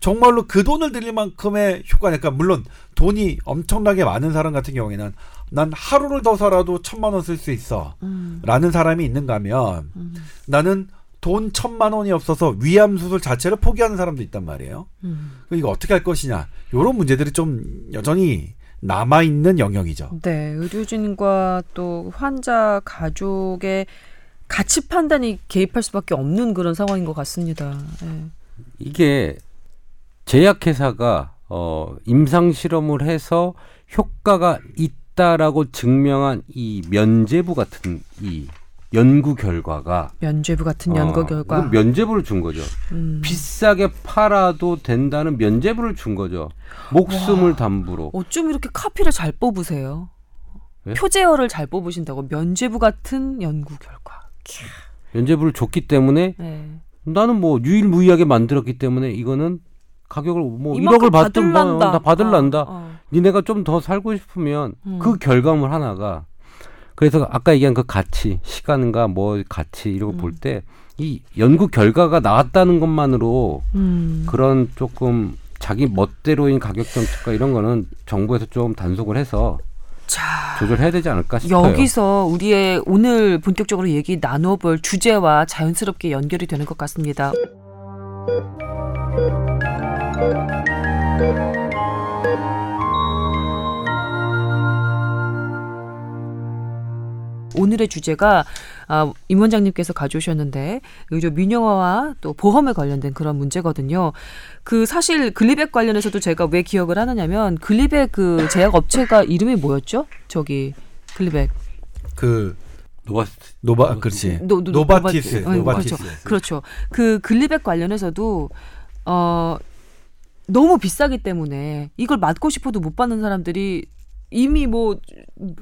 정말로 그 돈을 들일 만큼의 효과니까 물론 돈이 엄청나게 많은 사람 같은 경우에는 난 하루를 더 살아도 천만 원 쓸 수 있어 음. 라는 사람이 있는가 하면 음. 나는 돈 천만 원이 없어서 위암 수술 자체를 포기하는 사람도 있단 말이에요. 음. 이거 어떻게 할 것이냐. 이런 문제들이 좀 여전히 남아 있는 영역이죠. 네, 의료진과 또 환자 가족의 가치 판단이 개입할 수밖에 없는 그런 상황인 것 같습니다. 네. 이게 제약회사가 어, 임상 실험을 해서 효과가 있다라고 증명한 이 면제부 같은 이 연구 결과가 면죄부 같은 어, 연구 결과. 이건 면제부를 준 거죠. 음. 비싸게 팔아도 된다는 면제부를 준 거죠. 목숨을 담보로. 어쩜 이렇게 카피를 잘 뽑으세요? 예? 표제어를 잘 뽑으신다고 면죄부 같은 연구 결과. 면제부를 줬기 때문에 네. 나는 뭐 유일무이하게 만들었기 때문에 이거는 가격을 뭐 이만큼 1억을 받든 뭐 받을란다. 다 받을란다. 어, 어. 니네가 좀 더 살고 싶으면 음. 그 결과물 하나가 그래서 아까 얘기한 그 가치, 시간과 뭐 가치 이런 거볼 음. 때이 연구 결과가 나왔다는 것만으로 음. 그런 조금 자기 멋대로인 가격 정책과 이런 거는 정부에서 좀 단속을 해서 자, 조절해야 되지 않을까 싶어요. 여기서 우리의 오늘 본격적으로 얘기 나눠볼 주제와 자연스럽게 연결이 되는 것 같습니다. 오늘의 주제가 아, 임 원장님께서 가져오셨는데 의료 민영화와 또 보험에 관련된 그런 문제거든요. 그 사실 글리벡 관련해서도 제가 왜 기억을 하느냐면 글리벡 그 제약 업체가 이름이 뭐였죠? 저기 글리벡 그 노바 노바 그렇지 노- 노- 노바티스 노바티- 어, 노바티스 그렇죠. 그렇죠. 그 글리벡 관련해서도 어 너무 비싸기 때문에 이걸 맞고 싶어도 못 받는 사람들이 이미 뭐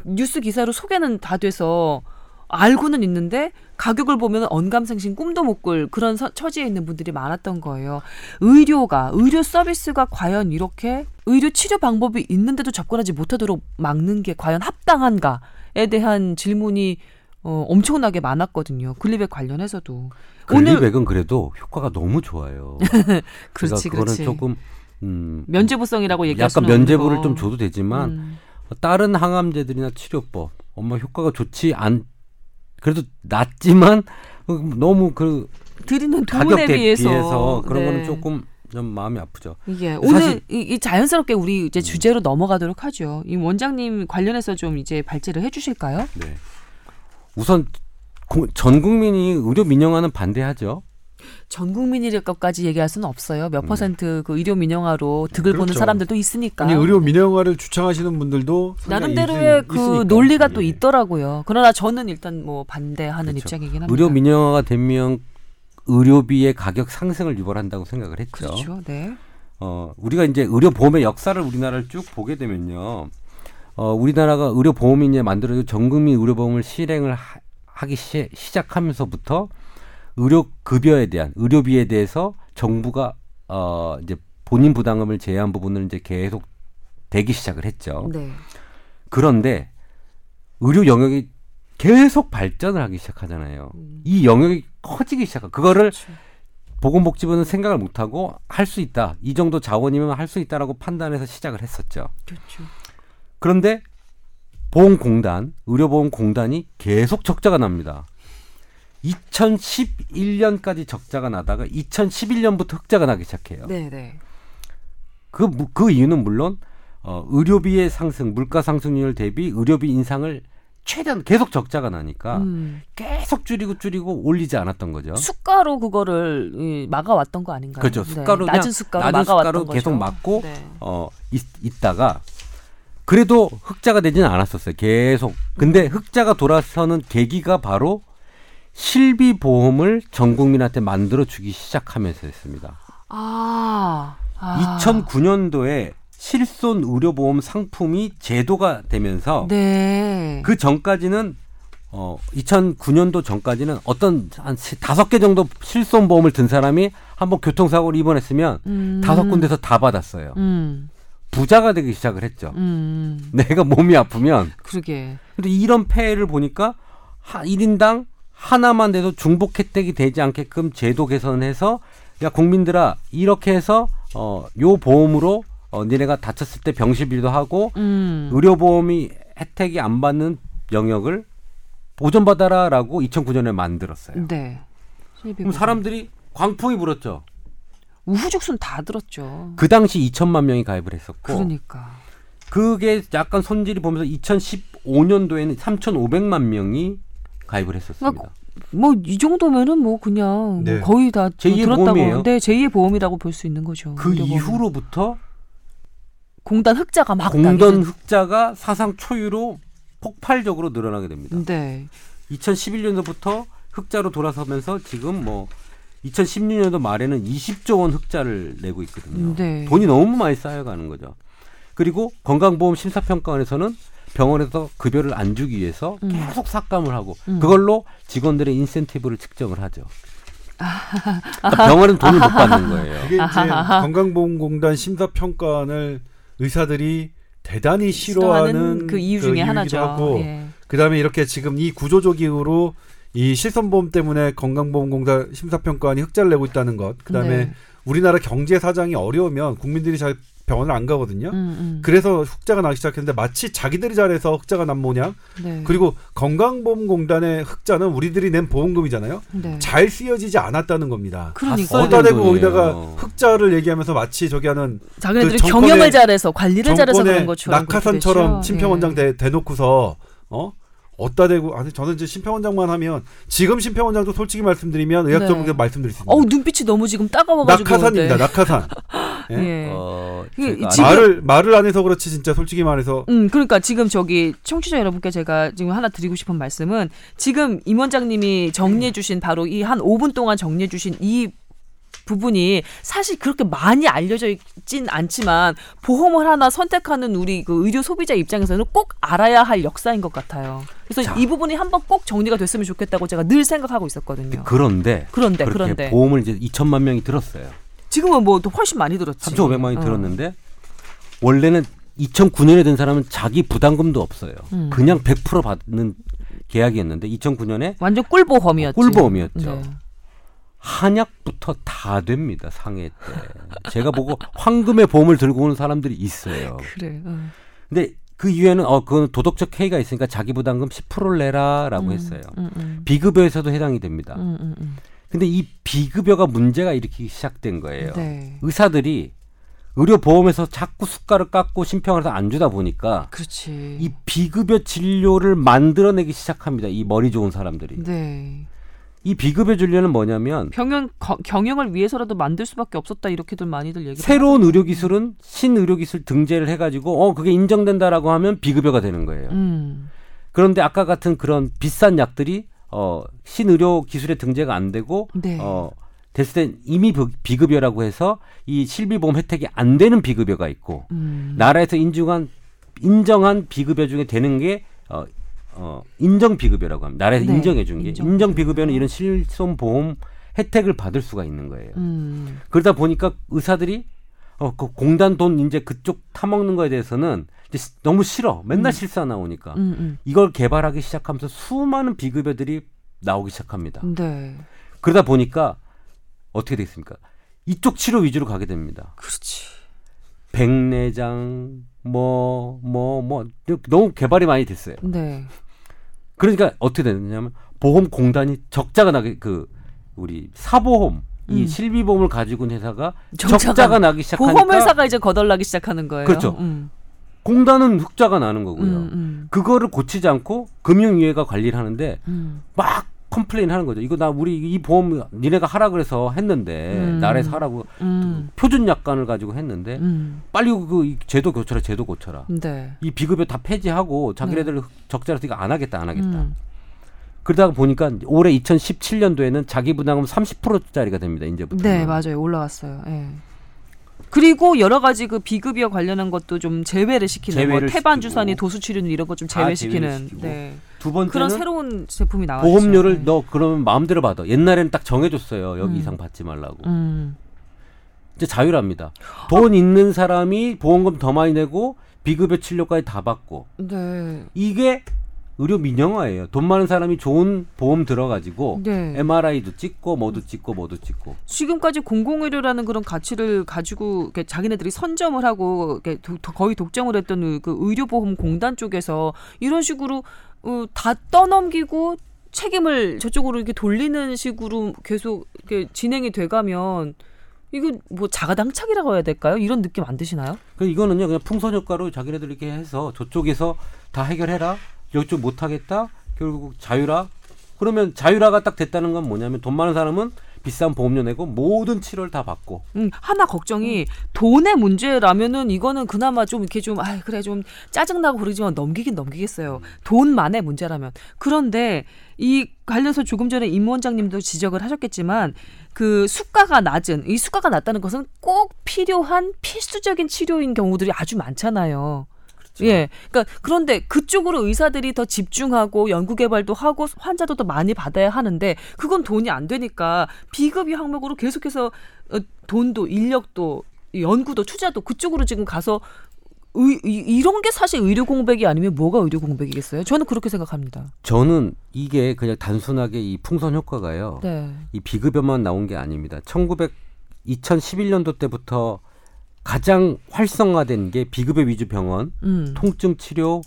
뉴스 기사로 소개는 다 돼서 알고는 있는데 가격을 보면 언감생심 꿈도 못 꿀 그런 서- 처지에 있는 분들이 많았던 거예요. 의료가 의료 서비스가 과연 이렇게 의료 치료 방법이 있는데도 접근하지 못하도록 막는 게 과연 합당한가에 대한 질문이 어, 엄청나게 많았거든요. 글리백 관련해서도 오늘 글리백은 그래도 효과가 너무 좋아요. [laughs] 그렇지 그거는 그렇지 조금 음, 면제부성이라고 얘기할 약간 면제부를 거. 좀 줘도 되지만 음. 다른 항암제들이나 치료법 엄마 효과가 좋지 않 그래도 낫지만 너무 그 드리는 가격 돈에 대비해서, 비해서, 그런 네. 거는 조금 좀 마음이 아프죠. 이게 음. 오늘 이, 이 자연스럽게 우리 이제 주제로 넘어가도록 하죠. 이 원장님 관련해서 좀 이제 발제를 해주실까요? 네. 우선 고- 전 국민이 의료 민영화는 반대하죠. 전 국민일 것까지 얘기할 수는 없어요. 몇 음. 퍼센트 그 의료 민영화로 득을 보는 그렇죠. 사람들도 있으니까. 아니 의료 민영화를 주창하시는 분들도 나름대로의 있- 그 있으니까. 논리가 또 예. 있더라고요. 그러나 저는 일단 뭐 반대하는 그렇죠. 입장이긴 합니다. 의료 민영화가 되면 의료비의 가격 상승을 유발한다고 생각을 했죠. 그렇죠. 네. 어, 우리가 이제 의료 보험의 역사를 우리나라를 쭉 보게 되면요. 어, 우리나라가 의료 보험이 이제 만들어져 전 국민 의료 보험을 실행을 하, 하기 시, 시작하면서부터 의료 급여에 대한 의료비에 대해서 정부가 어, 이제 본인 부담금을 제외한 부분을 이제 계속 대기 시작을 했죠. 네. 그런데 의료 영역이 계속 발전을 하기 시작하잖아요. 음. 이 영역이 커지기 시작하. 그거를 그렇죠. 보건복지부는 생각을 못 하고 할 수 있다. 이 정도 자원이면 할 수 있다라고 판단해서 시작을 했었죠. 그렇죠. 그런데 보험공단, 의료보험공단이 계속 적자가 납니다. 2011년까지 적자가 나다가 2011년부터 흑자가 나기 시작해요. 네, 네. 그, 무- 그 이유는 물론 어, 의료비의 상승, 물가 상승률 대비 의료비 인상을 최대한 계속 적자가 나니까 음. 계속 줄이고 줄이고 올리지 않았던 거죠. 숫가로 그거를 이, 막아왔던 거 아닌가요? 그렇죠. 숫가로 네. 낮은 숫가로 낮은 거죠. 계속 막고 네. 어 있, 있다가 그래도 흑자가 되지는 않았었어요. 계속. 근데 흑자가 돌아서는 계기가 바로 실비 보험을 전 국민한테 만들어 주기 시작하면서였습니다. 아, 아. 2009년도에 실손 의료보험 상품이 제도가 되면서 네. 그 전까지는 어 2009년도 전까지는 어떤 한 시- 다섯 개 정도 실손 보험을 든 사람이 한번 교통사고를 입원했으면 음. 다섯 군데서 다 받았어요. 음. 부자가 되기 시작을 했죠. 음. 내가 몸이 아프면 그러게. 근데 이런 폐해를 보니까 한 1인당 하나만 돼도 중복 혜택이 되지 않게끔 제도 개선해서 야 국민들아 이렇게 해서 어요 보험으로 어 니네가 다쳤을 때 병실비도 하고 음. 의료보험이 혜택이 안 받는 영역을 보전받아라라고 2009년에 만들었어요. 네. 그럼 사람들이 광풍이 불었죠. 우후죽순 다 들었죠. 그 당시 2천만 명이 가입을 했었고 그러니까. 그게 약간 손질이 보면서 2015년도에는 3,500만 명이 가입을 했었습니다. 뭐이 정도면은 뭐 그냥 네. 뭐 거의 다 제2의 들었다고. 보험이에요. 네, 제2의 보험이라고 볼 수 있는 거죠. 그 의료보험은. 이후로부터 공단 흑자가 막 공단 흑자가 사상 초유로 폭발적으로 늘어나게 됩니다. 네. 2011년도부터 흑자로 돌아서면서 지금 뭐 2016년도 말에는 20조 원 흑자를 내고 있거든요. 네. 돈이 너무 많이 쌓여가는 거죠. 그리고 건강보험 심사평가원에서는 병원에서 급여를 안 주기 위해서 음. 계속 삭감을 하고 음. 그걸로 직원들의 인센티브를 측정을 하죠. 그러니까 병원은 돈을 못 받는 거예요. 이게 이제 건강보험공단 심사평가원을 의사들이 대단히 싫어하는 싫어하는 그 이유 중에 이유이기도 하나죠. 예. 그다음에 이렇게 지금 이 구조적 이유로 이 실손보험 때문에 건강보험공단 심사평가원이 흑자를 내고 있다는 것. 그다음에 네. 우리나라 경제 사정이 어려우면 국민들이 잘 병원을 안 가거든요. 음, 음. 그래서 흑자가 나기 시작했는데 마치 자기들이 잘해서 흑자가 난 모양. 네. 그리고 건강보험공단의 흑자는 우리들이 낸 보험금이잖아요. 네. 잘 쓰여지지 않았다는 겁니다. 그러니까 어디다 대고. 거기다가 흑자를 얘기하면서 마치 저기 하는 자기네들이 그 경영을 잘해서 관리를 잘해서 그런 것처럼 낙하산처럼. 심평원장 예. 대, 대놓고서 어 어디다 대고 아니 저는 이제 심평원장만 하면 지금 심평원장도 솔직히 말씀드리면 의학적으로 네. 말씀드릴 수 있습니다. 어우 눈빛이 너무 지금 따가워가지고 낙하산입니다. 네. 낙하산. [laughs] 예? 예. 어, 지금- 말을 말을 안 해서 그렇지 진짜 솔직히 말해서 음, 그러니까 지금 저기 청취자 여러분께 제가 지금 하나 드리고 싶은 말씀은 지금 임 원장님이 정리해 주신 바로 이 한 5분 동안 정리해 주신 이 부분이 사실 그렇게 많이 알려져 있진 않지만 보험을 하나 선택하는 우리 그 의료 소비자 입장에서는 꼭 알아야 할 역사인 것 같아요. 그래서 자. 이 부분이 한번 꼭 정리가 됐으면 좋겠다고 제가 늘 생각하고 있었거든요. 그런데 그런데 그렇게 그런데 보험을 이제 2천만 명이 들었어요. 지금은 뭐 또 훨씬 많이 들었지. 3,500만이 어. 들었는데 원래는 2009년에 든 사람은 자기 부담금도 없어요. 음. 그냥 100% 받는 계약이었는데 2009년에 완전 꿀보험이었지. 꿀보험이었죠. 네. 한약부터 다 됩니다. 상해 때. 제가 보고 황금의 보험을 들고 오는 사람들이 있어요. 그래. 어. 근데 그 이유에는 어 그건 도덕적 해이가 있으니까 자기 부담금 10%를 내라라고 음, 했어요. 음, 음. 비급여에서도 해당이 됩니다. 음, 음, 음. 근데 이 비급여가 문제가 일으키기 시작된 거예요. 네. 의사들이 의료 보험에서 자꾸 숟가락 깎고 심평을 해서 안 주다 보니까 그렇지. 이 비급여 진료를 만들어내기 시작합니다. 이 머리 좋은 사람들이. 네. 이 비급여 진료는 뭐냐면 경영 거- 경영을 위해서라도 만들 수밖에 없었다 이렇게들 많이들 얘기. 새로운 의료 기술은 신의료 기술 등재를 해가지고 어 그게 인정된다라고 하면 비급여가 되는 거예요. 음. 그런데 아까 같은 그런 비싼 약들이 어 신의료 기술에 등재가 안 되고 네. 어 됐을 때 이미 비- 비급여라고 해서 이 실비보험 혜택이 안 되는 비급여가 있고 음. 나라에서 인정한 인정한 비급여 중에 되는 게 어, 어, 인정 비급여라고 합니다. 나라에서 네, 인정해 준 게 인정 인정 비급여. 비급여는 이런 실손 보험 혜택을 받을 수가 있는 거예요. 음. 그러다 보니까 의사들이 어, 그 공단 돈 이제 그쪽 타먹는 거에 대해서는 이제 시- 너무 싫어. 맨날 실사 나오니까 음, 음. 이걸 개발하기 시작하면서 수많은 비급여들이 나오기 시작합니다. 네. 그러다 보니까 어떻게 되겠습니까? 이쪽 치료 위주로 가게 됩니다. 그렇지. 백내장 뭐 뭐 뭐 너무 개발이 많이 됐어요. 네. 그러니까 어떻게 되느냐면 보험 공단이 적자가 나게 그 우리 사보험 이 음. 실비보험을 가지고 있는 회사가 적자가- 적자가 나기 시작하니까 보험회사가 이제 거덜나기 시작하는 거예요. 그렇죠. 음. 공단은 흑자가 나는 거고요. 음, 음, 그거를 고치지 않고 금융위원회가 관리를 하는데 음. 막 complain 하는 거죠. 이거 나 우리 이 보험 니네가 하라 그래서 했는데 음. 나라에서 하라고 음. 표준 약관을 가지고 했는데 음. 빨리 그이 제도 고쳐라 제도 고쳐라. 네. 이 비급여 다 폐지하고 자기네들 적자라서 이거 안 하겠다 안 하겠다. 음. 그러다가 보니까 올해 2017년도에는 자기 부담금 30%짜리가 됩니다. 이제부터. 네, 맞아요. 올라왔어요. 예. 그리고 여러 가지 그 비급여 관련한 것도 좀 제외를 시키는 제외를 뭐 태반. 주사니 도수 치료는 이런 것좀다 제외시키는 시키고. 네. 두 번째는 그런 새로운 제품이 나왔죠. 보험료를 네. 너 그러면 마음대로 받아. 옛날에는 딱 정해줬어요. 여기 음. 이상 받지 말라고. 음. 이제 자율합니다. 돈 있는 사람이 보험금 더 많이 내고 비급여 치료까지 다 받고 네. 이게 의료 민영화예요. 돈 많은 사람이 좋은 보험 들어가지고 네. MRI도 찍고 뭐도 찍고 뭐도 찍고 지금까지 공공의료라는 그런 가치를 가지고 자기네들이 선점을 하고 거의 독점을 했던 의- 그 의료보험공단 쪽에서 이런 식으로 어, 다 떠넘기고 책임을 저쪽으로 이렇게 돌리는 식으로 계속 이렇게 진행이 돼가면 이거 뭐 자가당착이라고 해야 될까요? 이런 느낌 안 드시나요? 그 이거는요 그냥 풍선 효과로 자기네들 이렇게 해서 저쪽에서 다 해결해라 이쪽 못하겠다 결국 자유라 그러면 자유라가 딱 됐다는 건 뭐냐면 돈 많은 사람은 비싼 보험료 내고 모든 치료를 다 받고 음, 하나 걱정이 돈의 문제라면은 이거는 그나마 좀 이렇게 좀, 아 그래 좀 짜증나고 그러지만 넘기긴 넘기겠어요. 돈만의 문제라면. 그런데 이 관련해서 조금 전에 임 원장님도 지적을 하셨겠지만 그 수가가 낮은, 이 수가가 낮다는 것은 꼭 필요한 필수적인 치료인 경우들이 아주 많잖아요. 예. 그러니까 그런데 그쪽으로 의사들이 더 집중하고 연구 개발도 하고 환자도 더 많이 받아야 하는데 그건 돈이 안 되니까 비급여 항목으로 계속해서 어, 돈도 인력도 연구도 투자도 그쪽으로 지금 가서 의, 이- 이런 게 사실 의료 공백이 아니면 뭐가 의료 공백이겠어요? 저는 그렇게 생각합니다. 저는 이게 그냥 단순하게 이 풍선 효과가요 네. 이 비급여만 나온 게 아닙니다 1900 2011년도 때부터 가장 활성화된 게 비급여 위주 병원 음. 통증 치료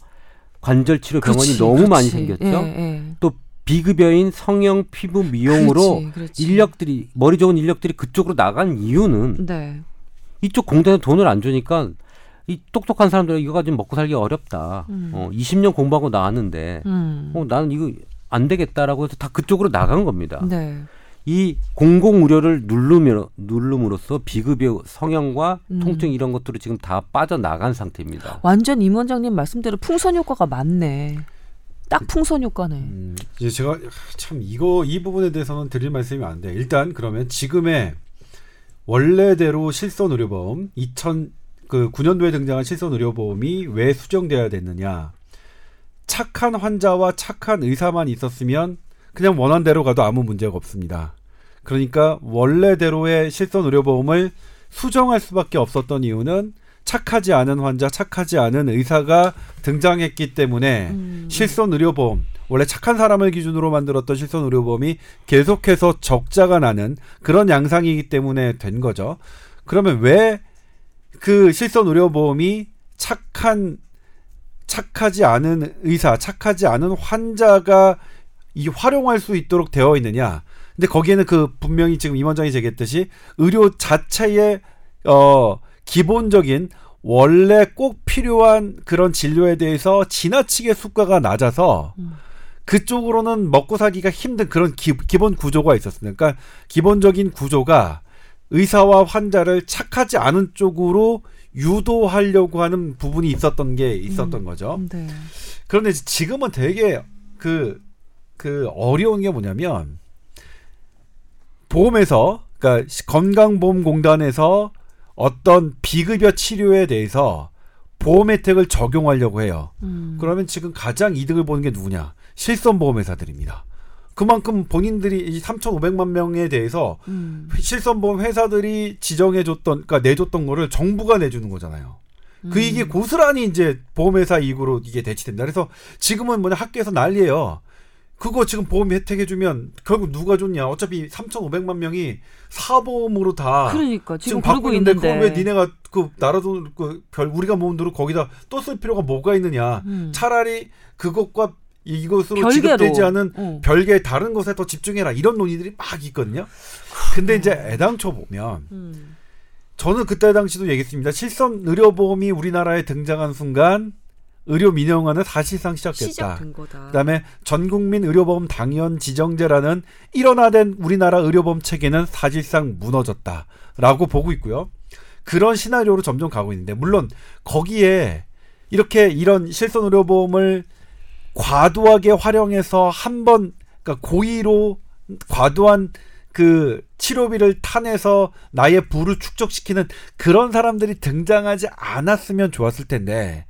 관절 치료 병원이 그렇지, 너무 많이 그렇지. 생겼죠 예, 예. 또 비급여인 성형 피부 미용으로 그렇지. 인력들이 머리 좋은 인력들이 그쪽으로 나간 이유는 네. 이쪽 공단에 돈을 안 주니까 이 똑똑한 사람들은 이거 가지고 먹고 살기 어렵다. 음. 어, 20년 공부하고 나왔는데 음. 어, 나는 이거 안 되겠다라고 해서 다 그쪽으로 나간 겁니다. 네. 이 공공 의료를 누르며 누름으로써 비급여 성형과 음. 통증 이런 것들이 지금 다 빠져나간 상태입니다. 완전 임 원장님 말씀대로 풍선 효과가 많네. 딱 풍선 효과네. 음, 이제 제가 참 이거 이 부분에 대해서는 드릴 말씀이 안 돼. 일단 그러면 지금의 원래대로 실손 의료보험 2000그 9년도에 등장한 실손 의료보험이 왜 수정돼야 됐느냐? 착한 환자와 착한 의사만 있었으면 그냥 원한대로 가도 아무 문제가 없습니다. 그러니까 원래대로의 실손 의료보험을 수정할 수밖에 없었던 이유는 착하지 않은 환자, 착하지 않은 의사가 등장했기 때문에 음. 실손 의료보험 원래 착한 사람을 기준으로 만들었던 실손 의료보험이 계속해서 적자가 나는 그런 양상이기 때문에 된 거죠. 그러면 왜 그 실손 의료보험이 착한 착하지 않은 의사, 착하지 않은 환자가 이 활용할 수 있도록 되어 있느냐? 근데 거기에는 그 분명히 지금 임 원장이 제기했듯이 의료 자체의 어 기본적인 원래 꼭 필요한 그런 진료에 대해서 지나치게 수가가 낮아서 음. 그쪽으로는 먹고 살기가 힘든 그런 기, 기본 구조가 있었습니다. 그러니까 기본적인 구조가 의사와 환자를 착하지 않은 쪽으로 유도하려고 하는 부분이 있었던 게 있었던 음. 거죠. 네. 그런데 지금은 되게 그, 그 어려운 게 뭐냐면 보험에서 그러니까 시- 건강보험공단에서 어떤 비급여 치료에 대해서 보험 혜택을 적용하려고 해요. 음. 그러면 지금 가장 이득을 보는 게 누구냐? 실손보험회사들입니다. 그만큼 본인들이 이 3,500만 명에 대해서 음. 실손보험 회사들이 지정해줬던, 그러니까 내줬던 거를 정부가 내주는 거잖아요. 그 이게 고스란히 이제 보험회사 이익으로 이게 대치된다. 그래서 지금은 뭐냐 학교에서 난리예요. 그거 지금 보험 혜택 해주면 결국 누가 줬냐? 어차피 3,500만 명이 사보험으로 다 그러니까 지금, 지금 받고 있는데 있는데 그걸 왜 니네가 그 나라 돈그별 우리가 모은 돈을 거기다 또 쓸 필요가 뭐가 있느냐? 음. 차라리 그것과 이것으로 별개로. 지급되지 않은 어. 별개의 다른 것에 더 집중해라 이런 논의들이 막 있거든요. 근데 이제 애당초 보면 음. 저는 그때 당시도 얘기했습니다. 실손 의료보험이 우리나라에 등장한 순간 의료 민영화는 사실상 시작됐다. 그다음에 전국민 의료보험 당연 지정제라는 일원화된 우리나라 의료보험 체계는 사실상 무너졌다라고 보고 있고요. 그런 시나리오로 점점 가고 있는데 물론 거기에 이렇게 이런 실손 의료보험을 과도하게 활용해서 한번 그러니까 고의로 과도한 그 치료비를 타내서 나의 부를 축적시키는 그런 사람들이 등장하지 않았으면 좋았을 텐데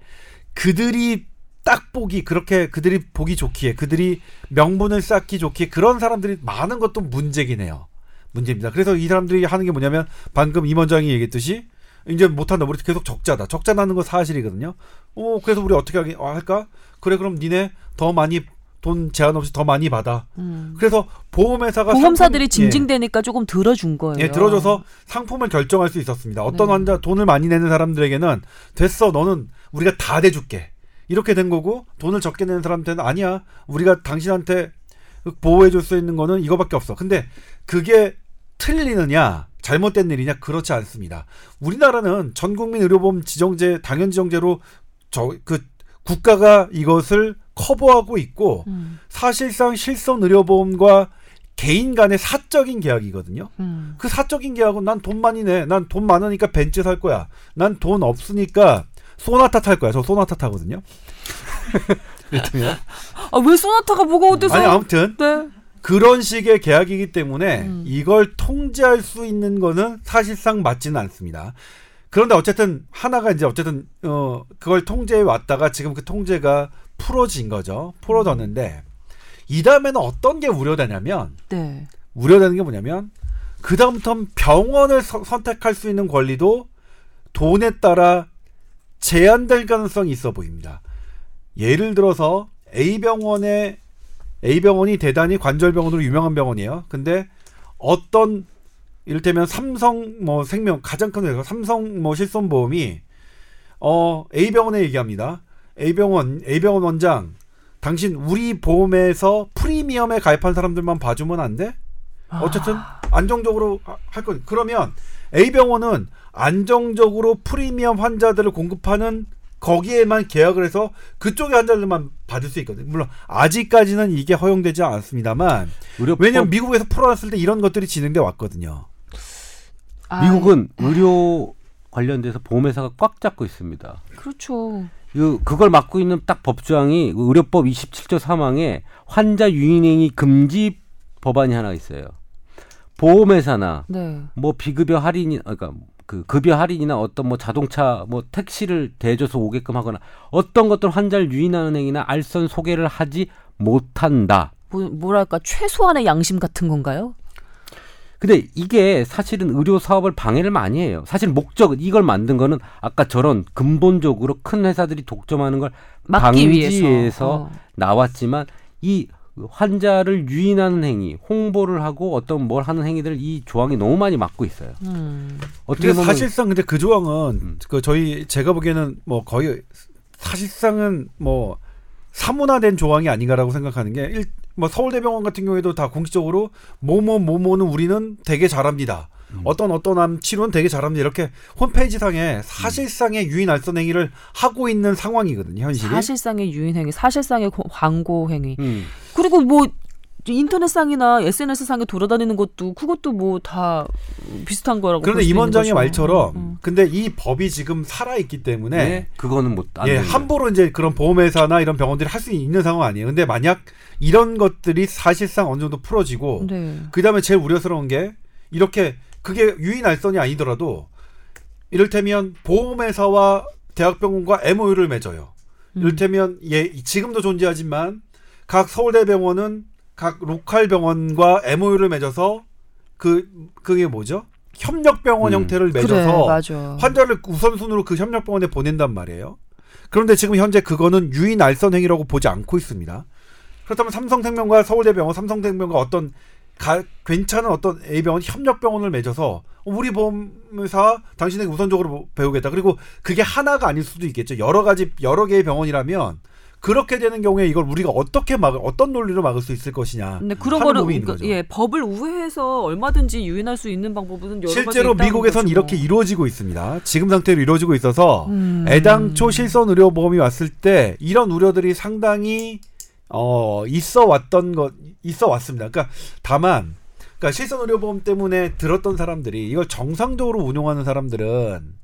그들이 딱 보기 그렇게 그들이 보기 좋기에 그들이 명분을 쌓기 좋기에 그런 사람들이 많은 것도 문제긴 해요. 문제입니다. 그래서 이 사람들이 하는 게 뭐냐면 방금 임 원장이 얘기했듯이 이제 못한다. 우리 계속 적자다. 적자 나는 건 사실이거든요. 어, 그래서 우리 어떻게 하기, 어, 할까? 그래, 그럼 니네 더 많이 돈 제한 없이 더 많이 받아. 음. 그래서 보험회사가 보험사들이 상품- 예. 징징대니까 조금 들어준 거예요. 예, 들어줘서 상품을 결정할 수 있었습니다. 어떤 네. 환자 돈을 많이 내는 사람들에게는 됐어, 너는 우리가 다 대줄게. 이렇게 된 거고 돈을 적게 내는 사람한테는 아니야, 우리가 당신한테 보호해 줄 수 있는 거는 이거밖에 없어. 근데 그게 틀리느냐, 잘못된 일이냐 그렇지 않습니다. 우리나라는 전국민 의료보험 지정제 당연 지정제로 저 그 국가가 이것을 커버하고 있고 음. 사실상 실손 의료보험과 개인 간의 사적인 계약이거든요. 음. 그 사적인 계약은 난 돈 많이 내. 난 돈 많으니까 벤츠 살 거야. 난 돈 없으니까 소나타 탈 거야. 저 소나타 타거든요. [laughs] 그렇다면 아, 왜 소나타가 뭐가 어때서? 아니 아무튼 네. 그런 식의 계약이기 때문에 음. 이걸 통제할 수 있는 거는 사실상 맞지는 않습니다. 그런데 어쨌든 하나가 이제 어쨌든 어 그걸 통제해 왔다가 지금 그 통제가 풀어진 거죠. 풀어졌는데 이 다음에는 어떤 게 우려되냐면 네. 우려되는 게 뭐냐면 그 다음부터 병원을 서- 선택할 수 있는 권리도 돈에 따라 제한될 가능성이 있어 보입니다. 예를 들어서 A 병원에 A 병원이 대단히 관절병원으로 유명한 병원이에요. 근데 어떤 이를테면 삼성 뭐 생명 가장 큰 회사 삼성 뭐 실손보험이 어 A 병원에 얘기합니다. A 병원 A 병원 원장 당신 우리 보험에서 프리미엄에 가입한 사람들만 봐주면 안 돼? 어쨌든 안정적으로 하- 할 거. 그러면 A 병원은 안정적으로 프리미엄 환자들을 공급하는 거기에만 계약을 해서 그쪽의 환자들만 받을 수 있거든요. 물론 아직까지는 이게 허용되지 않습니다만 의료법 왜냐면 미국에서 풀어놨을 때 이런 것들이 진행돼 왔거든요. 아, 미국은 의료 관련돼서 보험회사가 꽉 잡고 있습니다. 그렇죠. 그 그걸 막고 있는 딱 법조항이 그 의료법 27조 3항에 환자 유인행위 금지 법안이 하나 있어요. 보험회사나 네. 뭐 비급여 할인이 그러니까 그 급여 할인이나 어떤 뭐 자동차 뭐 택시를 대줘서 오게끔 하거나 어떤 것들 환자를 유인하는 행위나 알선 소개를 하지 못한다. 뭐, 뭐랄까 최소한의 양심 같은 건가요? 근데 이게 사실은 의료 사업을 방해를 많이 해요. 사실 목적 이걸 만든 거는 아까 저런 근본적으로 큰 회사들이 독점하는 걸 막기 방지해서 위해서. 어. 나왔지만 이 환자를 유인하는 행위, 홍보를 하고 어떤 뭘 하는 행위들 이 조항이 너무 많이 막고 있어요. 음. 어떻게 보면 사실상 근데 그 조항은 음. 그 저희 제가 보기에는 뭐 거의 사실상은 뭐 사문화된 조항이 아닌가라고 생각하는 게 일, 뭐 서울대병원 같은 경우에도 다 공식적으로 뭐뭐 뭐뭐는 우리는 되게 잘합니다. 음. 어떤 어떤 암 치료는 되게 잘합니다. 이렇게 홈페이지 상에 사실상의 유인 알선 행위를 하고 있는 상황이거든요. 현실이. 사실상의 유인 행위, 사실상의 고- 광고 행위. 음. 그리고 뭐 인터넷상이나 SNS상에 돌아다니는 것도 그것도 뭐 다 비슷한 거라고. 그런데 임원장의. 말처럼 음. 근데 이 법이 지금 살아 있기 때문에 네. 그거는 못안 예, 되는 거예요. 함부로 이제 그런 보험회사나 이런 병원들이 할 수 있는 상황 아니에요. 근데 만약 이런 것들이 사실상 어느 정도 풀어지고 네. 그다음에 제일 우려스러운 게 이렇게 그게 유인 알선이 아니더라도 이를테면 보험회사와 대학병원과 MOU를 맺어요. 음. 이를테면 예 지금도 존재하지만 각 서울대병원은 각 로컬 병원과 MOU를 맺어서 그 그게 뭐죠? 협력병원 음. 형태를 그래, 맺어서 맞아. 환자를 우선순위로 그 협력병원에 보낸단 말이에요. 그런데 지금 현재 그거는 유인 알선 행위라고 보지 않고 있습니다. 그렇다면 삼성생명과 서울대병원, 삼성생명과 어떤 가, 괜찮은 어떤 A병원 협력 병원을 맺어서 우리 보험사 당신에게 우선적으로 배우겠다. 그리고 그게 하나가 아닐 수도 있겠죠. 여러 가지 여러 개의 병원이라면 그렇게 되는 경우에 이걸 우리가 어떻게 막을 어떤 논리로 막을 수 있을 것이냐. 근데 그런 있는 그- 거죠. 예 법을 우회해서 얼마든지 유인할 수 있는 방법은 여러 가지 실제로 미국에선. 이렇게 이루어지고 있습니다. 지금 상태로 이루어지고 있어서 음. 애당초 실손 의료보험이 왔을 때 이런 우려들이 상당히 어 있어 왔던 것 있어 왔습니다. 그러니까 다만 그러니까 실손 의료보험 때문에 들었던 사람들이 이걸 정상적으로 운용하는 사람들은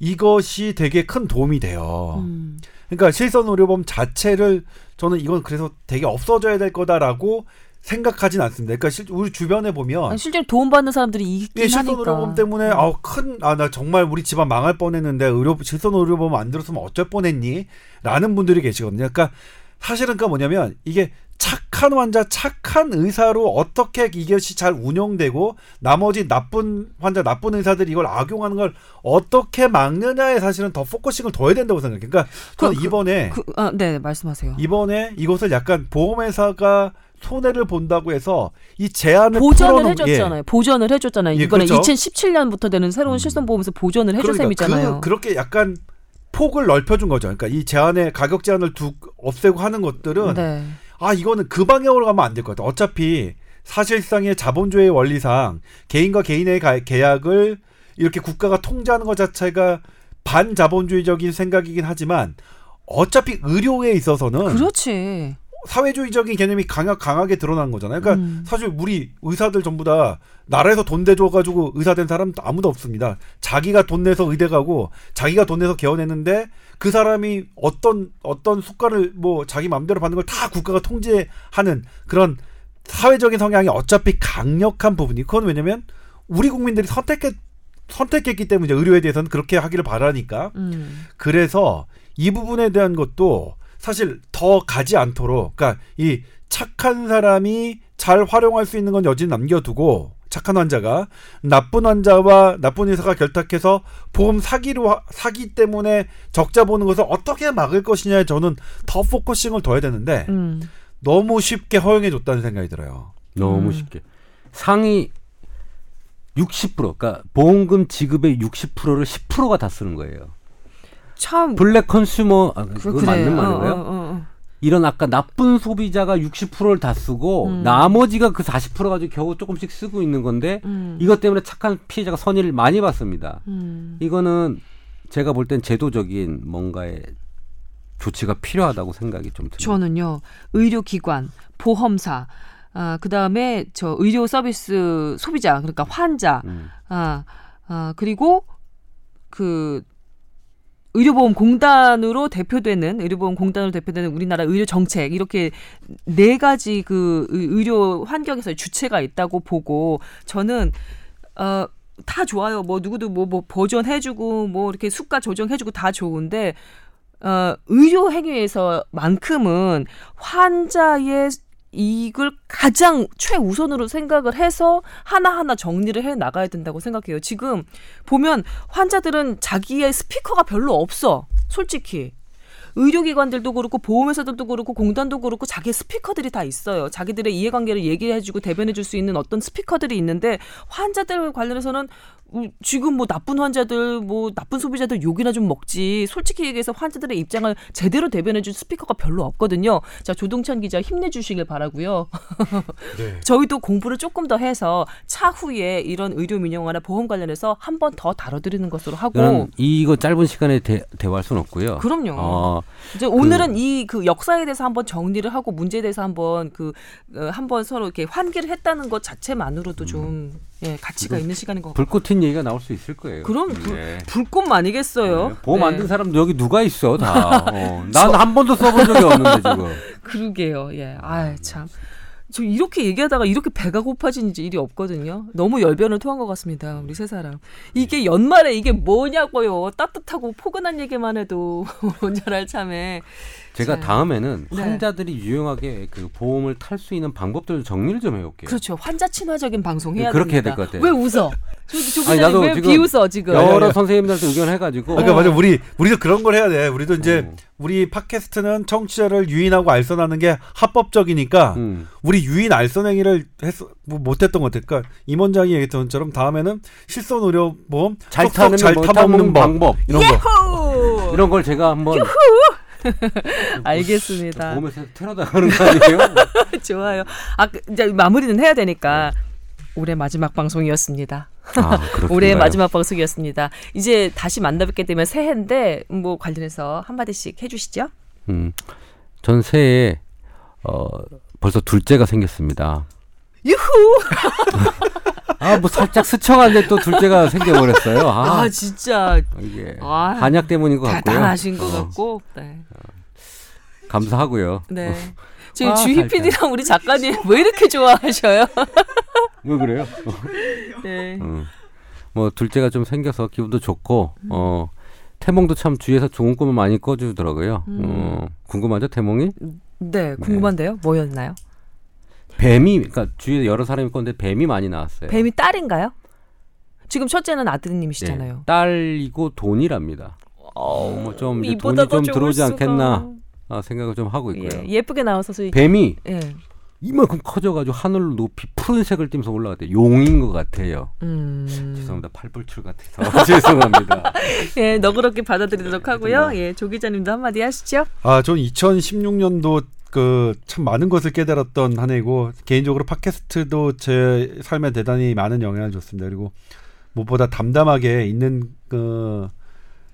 이것이 되게 큰 도움이 돼요. 음. 그러니까 실손 의료보험 자체를 저는 이건 그래서 되게 없어져야 될 거다라고 생각하진 않습니다. 그러니까 실- 우리 주변에 보면 아니, 실제로 도움받는 사람들이 있긴 예, 실손. 의료보험 때문에 아우 큰아 나 정말 우리 집안 망할 뻔했는데 의료 실손 의료보험 안 들었으면 어쩔 뻔했니라는 분들이 계시거든요. 그러니까 사실은 그 뭐냐면 이게 착한 환자, 착한 의사로 어떻게 이것이 잘 운영되고 나머지 나쁜 환자, 나쁜 의사들이 이걸 악용하는 걸 어떻게 막느냐에 사실은 더 focusing을 둬야 된다고 생각해요. 그러니까 저는 그- 그- 이번에 그, 아, 네, 말씀하세요. 이번에 이것을 약간 보험회사가 손해를 본다고 해서 이 제한을 보전을 풀어놓은- 해줬잖아요. 보전을 해줬잖아요. 예, 이번에 그렇죠. 2017년부터 되는 새로운 실손보험에서 보전을 해준 셈이잖아요. 그, 그렇게 약간 폭을 넓혀준 거죠. 그러니까 이 제한의 가격 제한을 두 없애고 하는 것들은 네. 아 이거는 그 방향으로 가면 안 될 것 같아. 어차피 사실상의 자본주의 원리상 개인과 개인의 가- 계약을 이렇게 국가가 통제하는 것 자체가 반자본주의적인 생각이긴 하지만 어차피 의료에 있어서는 그렇지. 사회주의적인 개념이 강하, 강하게 드러난 거잖아요. 그러니까 음. 사실 우리 의사들 전부 다 나라에서 돈 대줘가지고 의사 된 사람 아무도 없습니다. 자기가 돈 내서 의대 가고 자기가 돈 내서 개원했는데 그 사람이 어떤 어떤 수가를 뭐 자기 마음대로 받는 걸 다 국가가 통제하는 그런 사회적인 성향이 어차피 강력한 부분이 그건 왜냐면 우리 국민들이 선택했 선택했기 때문에 의료에 대해서는 그렇게 하기를 바라니까 음. 그래서 이 부분에 대한 것도 사실 더 가지 않도록 그러니까 이 착한 사람이 잘 활용할 수 있는 건 여진 남겨두고 착한 환자가 나쁜 환자와 나쁜 의사가 결탁해서 보험 사기로 하- 사기 때문에 적자 보는 것을 어떻게 막을 것이냐에 저는 더 focusing을 둬야 되는데 음. 너무 쉽게 허용해 줬다는 생각이 들어요. 너무 음. 쉽게 상위 60% 그러니까 보험금 지급의 60%를 10%가 다 쓰는 거예요. 참 black consumer 아, 그- 그거 그래. 맞는 어, 말인가요? 어, 어, 어. 이런 아까 나쁜 소비자가 60%를 다 쓰고 음. 나머지가 그 40% 가지고 겨우 조금씩 쓰고 있는 건데 음. 이것 때문에 착한 피해자가 선의를 많이 받습니다. 음. 이거는 제가 볼 땐 제도적인 뭔가의 조치가 필요하다고 생각이 좀 듭니다. 저는요 의료기관, 보험사, 아 그다음에 저 의료 서비스 소비자 그러니까 환자, 음. 아, 아 그리고 그 의료보험공단으로 대표되는 의료보험공단으로 대표되는 우리나라 의료 정책 이렇게 네 가지 그 의- 의료 환경에서 주체가 있다고 보고 저는 어. 다 좋아요. 뭐 누구도 뭐, 뭐 보존해주고 뭐 이렇게 수가 조정해주고 다 좋은데 어, 의료 행위에서만큼은 환자의 이익을 가장 최우선으로 생각을 해서 하나하나 정리를 해 나가야 된다고 생각해요. 지금 보면 환자들은 자기의 스피커가 별로 없어. 솔직히. 의료기관들도 그렇고 보험회사들도 그렇고 공단도 그렇고 자기 스피커들이 다 있어요. 자기들의 이해관계를 얘기해주고 대변해줄 수 있는 어떤 스피커들이 있는데 환자들 관련해서는 음, 지금 뭐 나쁜 환자들 뭐 나쁜 소비자들 욕이나 좀 먹지 솔직히 얘기해서 환자들의 입장을 제대로 대변해줄 스피커가 별로 없거든요. 자 조동찬 기자 힘내주시길 바라고요. 네. [laughs] 저희도 공부를 조금 더 해서 차후에 이런 의료 민영화나 보험 관련해서 한 번 더 다뤄드리는 것으로 하고 이거 짧은 시간에 대, 대화할 수는 없고요. 그럼요. 어, 이제 오늘은 이그 역사에 대해서 한번 정리를 하고 문제에 대해서 한번 그 어, 한번 서로 이렇게 환기를 했다는 것 자체만으로도 좀 예, 가치가 있는 시간인 것 같아요. 불꽃 튄 얘기가 나올 수 있을 거예요. 그럼 불, 네. 불꽃 아니겠어요? 네. 보험 안 네. 든 사람도 여기 누가 있어 다. [laughs] 어, 난한 번도 써본 적이 없는데 지금. [laughs] 그러게요. 예. 아, 참. 저 이렇게 얘기하다가 이렇게 배가 고파진 일이 없거든요. 너무 열변을 토한 것 같습니다. 우리 세 사람. 이게 연말에 이게 뭐냐고요. 따뜻하고 포근한 얘기만 해도 [laughs] 모자랄 참에. 제가 자, 다음에는 네. 환자들이 유용하게 그 보험을 탈 수 있는 방법들 정리를 좀 해올게요. 그렇죠. 환자 친화적인 방송 해야 네, 그렇게 해야 됩니다. 될것 같아요. 왜 웃어? 조, 조 아니, 기자님 나도 왜 지금 비웃어 지금? 여러 아니. 선생님들한테 의견해가지고 그러니까 맞아 우리 우리도 그런 걸 해야 돼. 우리도 이제 어. 우리 팟캐스트는 청취자를 유인하고 알선하는 게 합법적이니까 음. 우리 유인 알선 행위를 했 뭐, 못했던 것 같아. 그러니까 임 원장이 얘기했던 것처럼 다음에는 실손 의료 보험 잘 쏙쏙 타는 잘뭐 타먹는 법 방법 이런 거. 호! 이런 걸 제가 한번 알겠습니다. 보험에서 테러 당하는 거 아니에요? [laughs] 좋아요. 아 그, 이제 마무리는 해야 되니까 올해 마지막 방송이었습니다. 아. [laughs] 올해 마지막 방송이었습니다. 이제 다시 만나뵙게 되면 새해인데 뭐 관련해서 한 마디씩 해주시죠. 음, 전 새해 어, 벌써 둘째가 생겼습니다. 유후. [laughs] 아, 뭐 살짝 스쳐갔는데 또 둘째가 생겨버렸어요. 아, 아, 진짜 이게 아, 한약 때문인 것 같고요. 대단하신 것 어, 같고. 네. 감사하고요. 네. 지금 아, 주희. PD랑 우리 작가님 왜 이렇게 좋아하셔요? [laughs] 왜 그래요? 네. 음. 뭐 둘째가 좀 생겨서 기분도 좋고 어 태몽도 참 주위에서 좋은 꿈을 많이 꿔주더라고요. 음. 어, 궁금하죠 태몽이? 네, 궁금한데요. 뭐였나요? 뱀이 그러니까 주위에 여러 사람이 꿨는데 뱀이 많이 나왔어요. 뱀이 딸인가요? 지금 첫째는 네, 아드님이시잖아요. 딸이고 돈이랍니다. 어, 뭐좀 돈이 좀더 들어오지 않겠나. 아, 생각을 좀 하고 있고요. 예, 예쁘게 나와서 소 뱀이 예. 이만큼 커져가지고 하늘 높이 푸른색을 띠면서 올라갔대요. 용인 것 같아요. 음. 죄송합니다. 팔불출 같아서 [laughs] 죄송합니다. [laughs] 예, 너그럽게 받아들이도록 하고요. 예, 조 기자님도 한마디 하시죠. 아, 전 2016년도 그 참 많은 것을 깨달았던 한 해고 개인적으로 팟캐스트도 제 삶에 대단히 많은 영향을 줬습니다. 그리고 무엇보다 담담하게 있는 그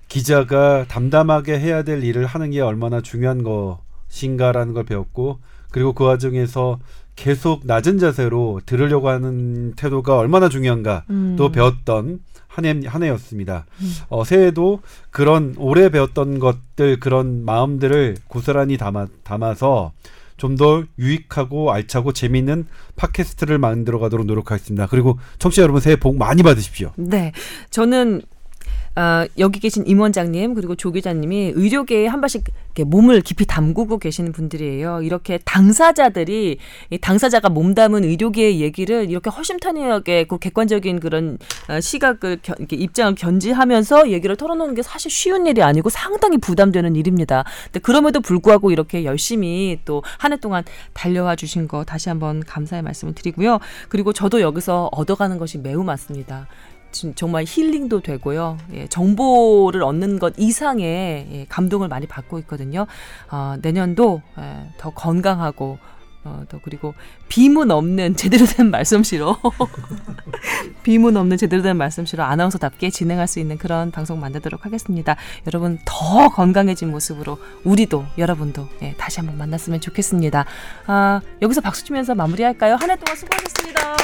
기자가 담담하게 해야 될 일을 하는 게 얼마나 중요한 것인가라는 걸 배웠고 그리고 그 과정에서 계속 낮은 자세로 들으려고 하는 태도가 얼마나 중요한가 음. 또 배웠던 한, 해, 한 해였습니다. 어, 새해도 그런 오래 배웠던 것들 그런 마음들을 고스란히 담아, 담아서 좀 더 유익하고 알차고 재미있는 팟캐스트를 만들어 가도록 노력하겠습니다. 그리고 청취자 여러분 새해 복 많이 받으십시오. 네, 저는 아, 여기 계신 임 원장님 그리고 조 기자님이 의료계에 한 발씩 몸을 깊이 담그고 계시는 분들이에요. 이렇게 당사자들이 이 당사자가 몸담은 의료계의 얘기를 이렇게 허심탄회하게 그 객관적인 그런 어, 시각을 견, 입장을 견지하면서 얘기를 털어놓는 게 사실 쉬운 일이 아니고 상당히 부담되는 일입니다. 근데 그럼에도 불구하고 이렇게 열심히 또 한 해 동안 달려와 주신 거 다시 한번 감사의 말씀을 드리고요. 그리고 저도 여기서 얻어가는 것이 매우 많습니다. 진- 정말 힐링도 되고요. 예, 정보를 얻는 것 이상의 예, 감동을 많이 받고 있거든요. 어, 내년도 예, 더 건강하고 어, 또 그리고 비문 없는 [laughs] 제대로 된 말씀시로 [laughs] 비문 없는 제대로 된 말씀시로 아나운서답게 진행할 수 있는 그런 방송 만들도록 하겠습니다. 여러분 더 건강해진 모습으로 우리도 여러분도 예, 다시 한번 만났으면 좋겠습니다. 아, 여기서 박수 치면서 마무리할까요? 한 해 동안 수고하셨습니다.